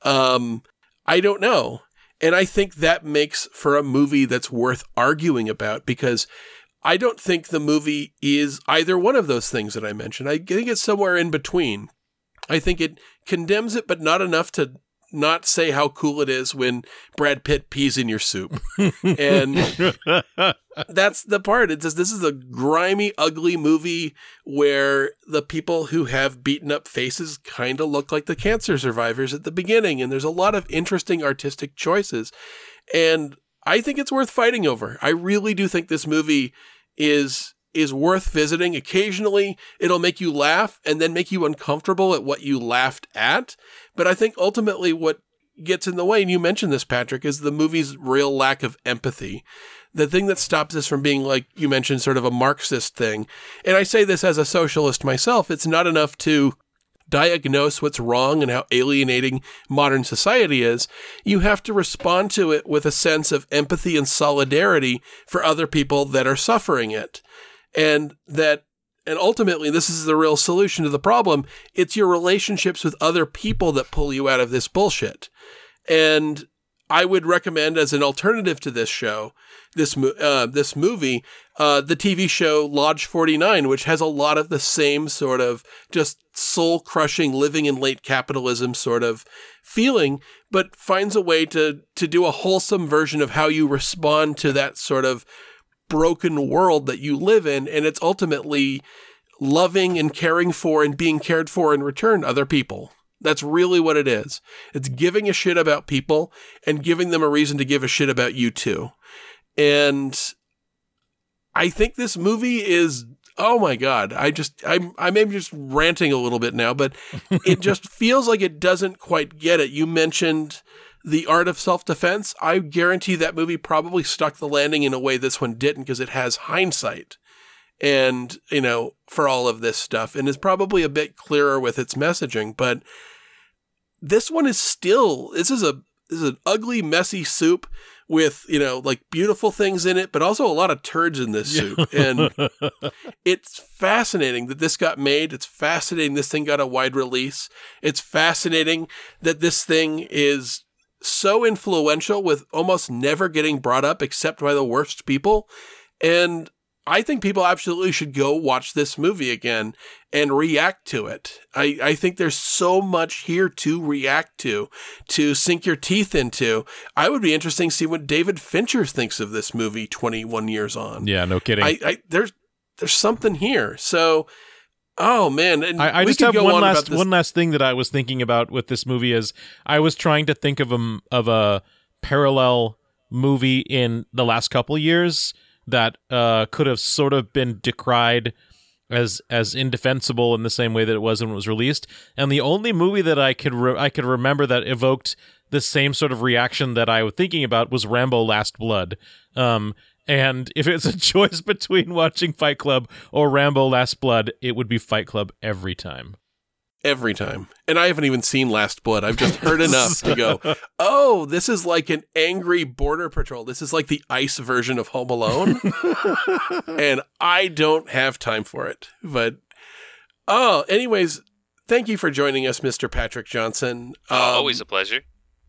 Um, I don't know. And I think that makes for a movie that's worth arguing about because I don't think the movie is either one of those things that I mentioned. I think it's somewhere in between. I think it condemns it, but not enough to not say how cool it is when Brad Pitt pees in your soup. and that's the part. It says this is a grimy, ugly movie where the people who have beaten up faces kind of look like the cancer survivors at the beginning. And there's a lot of interesting artistic choices. And I think it's worth fighting over. I really do think this movie is is worth visiting. Occasionally, it'll make you laugh and then make you uncomfortable at what you laughed at. But I think ultimately what gets in the way, and you mentioned this, Patrick, is the movie's real lack of empathy. The thing that stops this from being, like you mentioned, sort of a Marxist thing. And I say this as a socialist myself, it's not enough to diagnose what's wrong and how alienating modern society is, you have to respond to it with a sense of empathy and solidarity for other people that are suffering it. And that and ultimately this is the real solution to the problem. It's your relationships with other people that pull you out of this bullshit. And I would recommend as an alternative to this show, this uh, this movie, uh, the TV show Lodge 49, which has a lot of the same sort of just soul crushing living in late capitalism sort of feeling, but finds a way to to do a wholesome version of how you respond to that sort of broken world that you live in, and it's ultimately loving and caring for and being cared for in return other people. That's really what it is. It's giving a shit about people and giving them a reason to give a shit about you too. And I think this movie is oh my god, I just I'm I may be just ranting a little bit now, but it just feels like it doesn't quite get it. You mentioned the art of self-defense. I guarantee that movie probably stuck the landing in a way this one didn't because it has hindsight. And you know for all of this stuff and is probably a bit clearer with its messaging but this one is still this is a this is an ugly messy soup with you know like beautiful things in it but also a lot of turds in this soup. And it's fascinating that this got made. It's fascinating this thing got a wide release. It's fascinating that this thing is so influential with almost never getting brought up except by the worst people and I think people absolutely should go watch this movie again and react to it. I, I think there's so much here to react to, to sink your teeth into. I would be interesting to see what David Fincher thinks of this movie 21 years on. Yeah, no kidding. I, I there's there's something here. So, oh man, and I, I just have one on last one last thing that I was thinking about with this movie is I was trying to think of a of a parallel movie in the last couple years that uh, could have sort of been decried as as indefensible in the same way that it was when it was released. And the only movie that I could re- I could remember that evoked the same sort of reaction that I was thinking about was Rambo: Last Blood. Um, and if it's a choice between watching Fight Club or Rambo: Last Blood, it would be Fight Club every time. Every time. And I haven't even seen Last Blood. I've just heard enough to go, oh, this is like an angry border patrol. This is like the ice version of Home Alone. and I don't have time for it. But, oh, anyways, thank you for joining us, Mr. Patrick Johnson. Uh, Um, always a pleasure.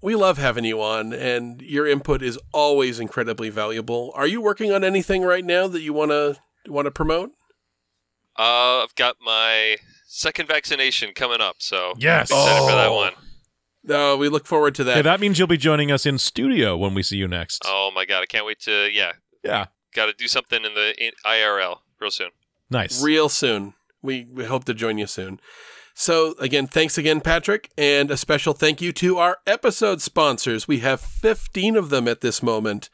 We love having you on, and your input is always incredibly valuable. Are you working on anything right now that you want to want to promote? Uh, I've got my second vaccination coming up, so Yes. excited for that Oh. one. No, we look forward to that. Hey, that means you'll be joining us in studio when we see you next. Oh my god, I can't wait to yeah, Yeah. got to do something in the IRL real soon. Nice. real soon. We, we hope to join you soon. So, again, thanks again, Patrick, and a special thank you to our episode sponsors. We have 15 of them at this moment.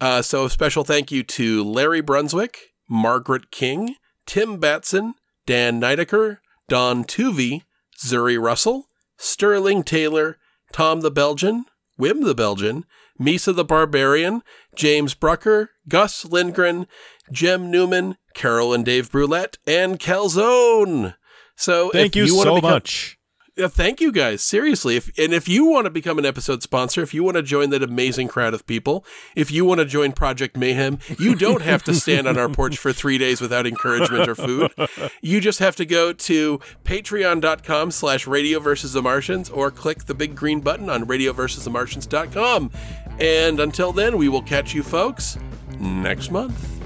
Uh, so, a special thank you to Larry Brunswick, Margaret King, Tim Batson, Dan Nidecker, Don Tuvey, Zuri Russell, Sterling Taylor, Tom the Belgian, Wim the Belgian, Misa the Barbarian, James Brucker, Gus Lindgren, Jem Newman, Carol and Dave Brulette, and Calzone. So Thank you, wanna so become- much. Thank you guys. Seriously. If, and if you want to become an episode sponsor, if you want to join that amazing crowd of people, if you want to join Project Mayhem, you don't have to stand on our porch for three days without encouragement or food. You just have to go to patreon.com slash radio versus the Martians or click the big green button on radioversusthemartians.com. And until then, we will catch you folks next month.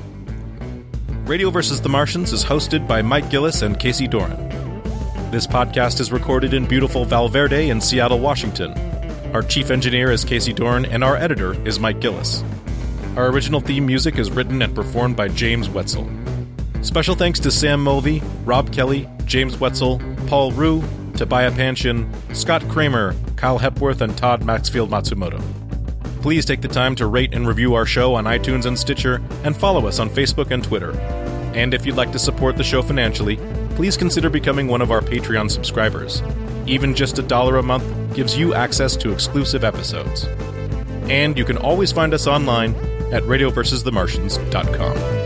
Radio vs. the Martians is hosted by Mike Gillis and Casey Doran. This podcast is recorded in beautiful Valverde in Seattle, Washington. Our chief engineer is Casey Doran, and our editor is Mike Gillis. Our original theme music is written and performed by James Wetzel. Special thanks to Sam Mulvey, Rob Kelly, James Wetzel, Paul Rue, Tobiah Panchin, Scott Kramer, Kyle Hepworth, and Todd Maxfield Matsumoto. Please take the time to rate and review our show on iTunes and Stitcher, and follow us on Facebook and Twitter. And if you'd like to support the show financially, please consider becoming one of our Patreon subscribers. Even just a dollar a month gives you access to exclusive episodes. And you can always find us online at radioversusthemartians.com.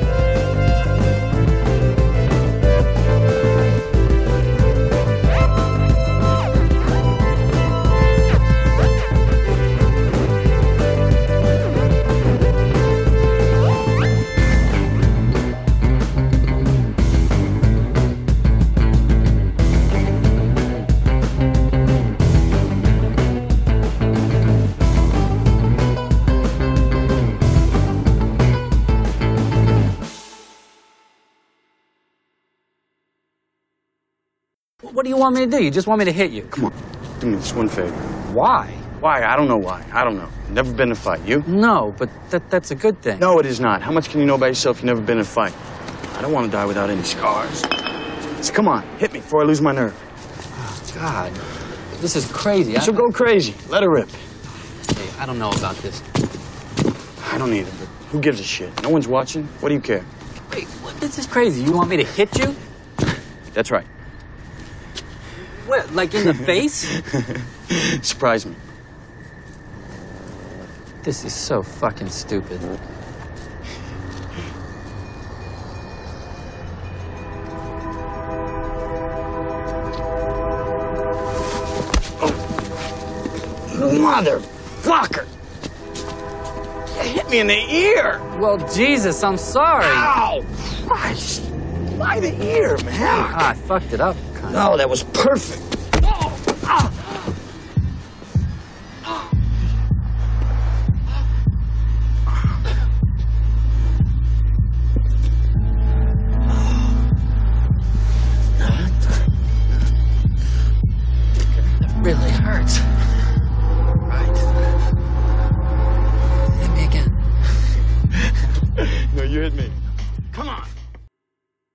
want me to do? You just want me to hit you? Come on, do me this one favor. Why? Why? I don't know why. I don't know. Never been in a fight. You? No, but that, that's a good thing. No, it is not. How much can you know about yourself? if You've never been in a fight. I don't want to die without any scars. So come on, hit me before I lose my nerve. Oh, God, this is crazy. I, She'll go crazy. Let her rip. Hey, I don't know about this. I don't either, but who gives a shit? No one's watching. What do you care? Wait, what, this is crazy. You want me to hit you? That's right. What, like in the face? Surprise me. this is so fucking stupid. Motherfucker! You hit me in the ear! Well, Jesus, I'm sorry. Ow! Christ! Why the ear, man? Ah, I fucked it up. No, that was perfect.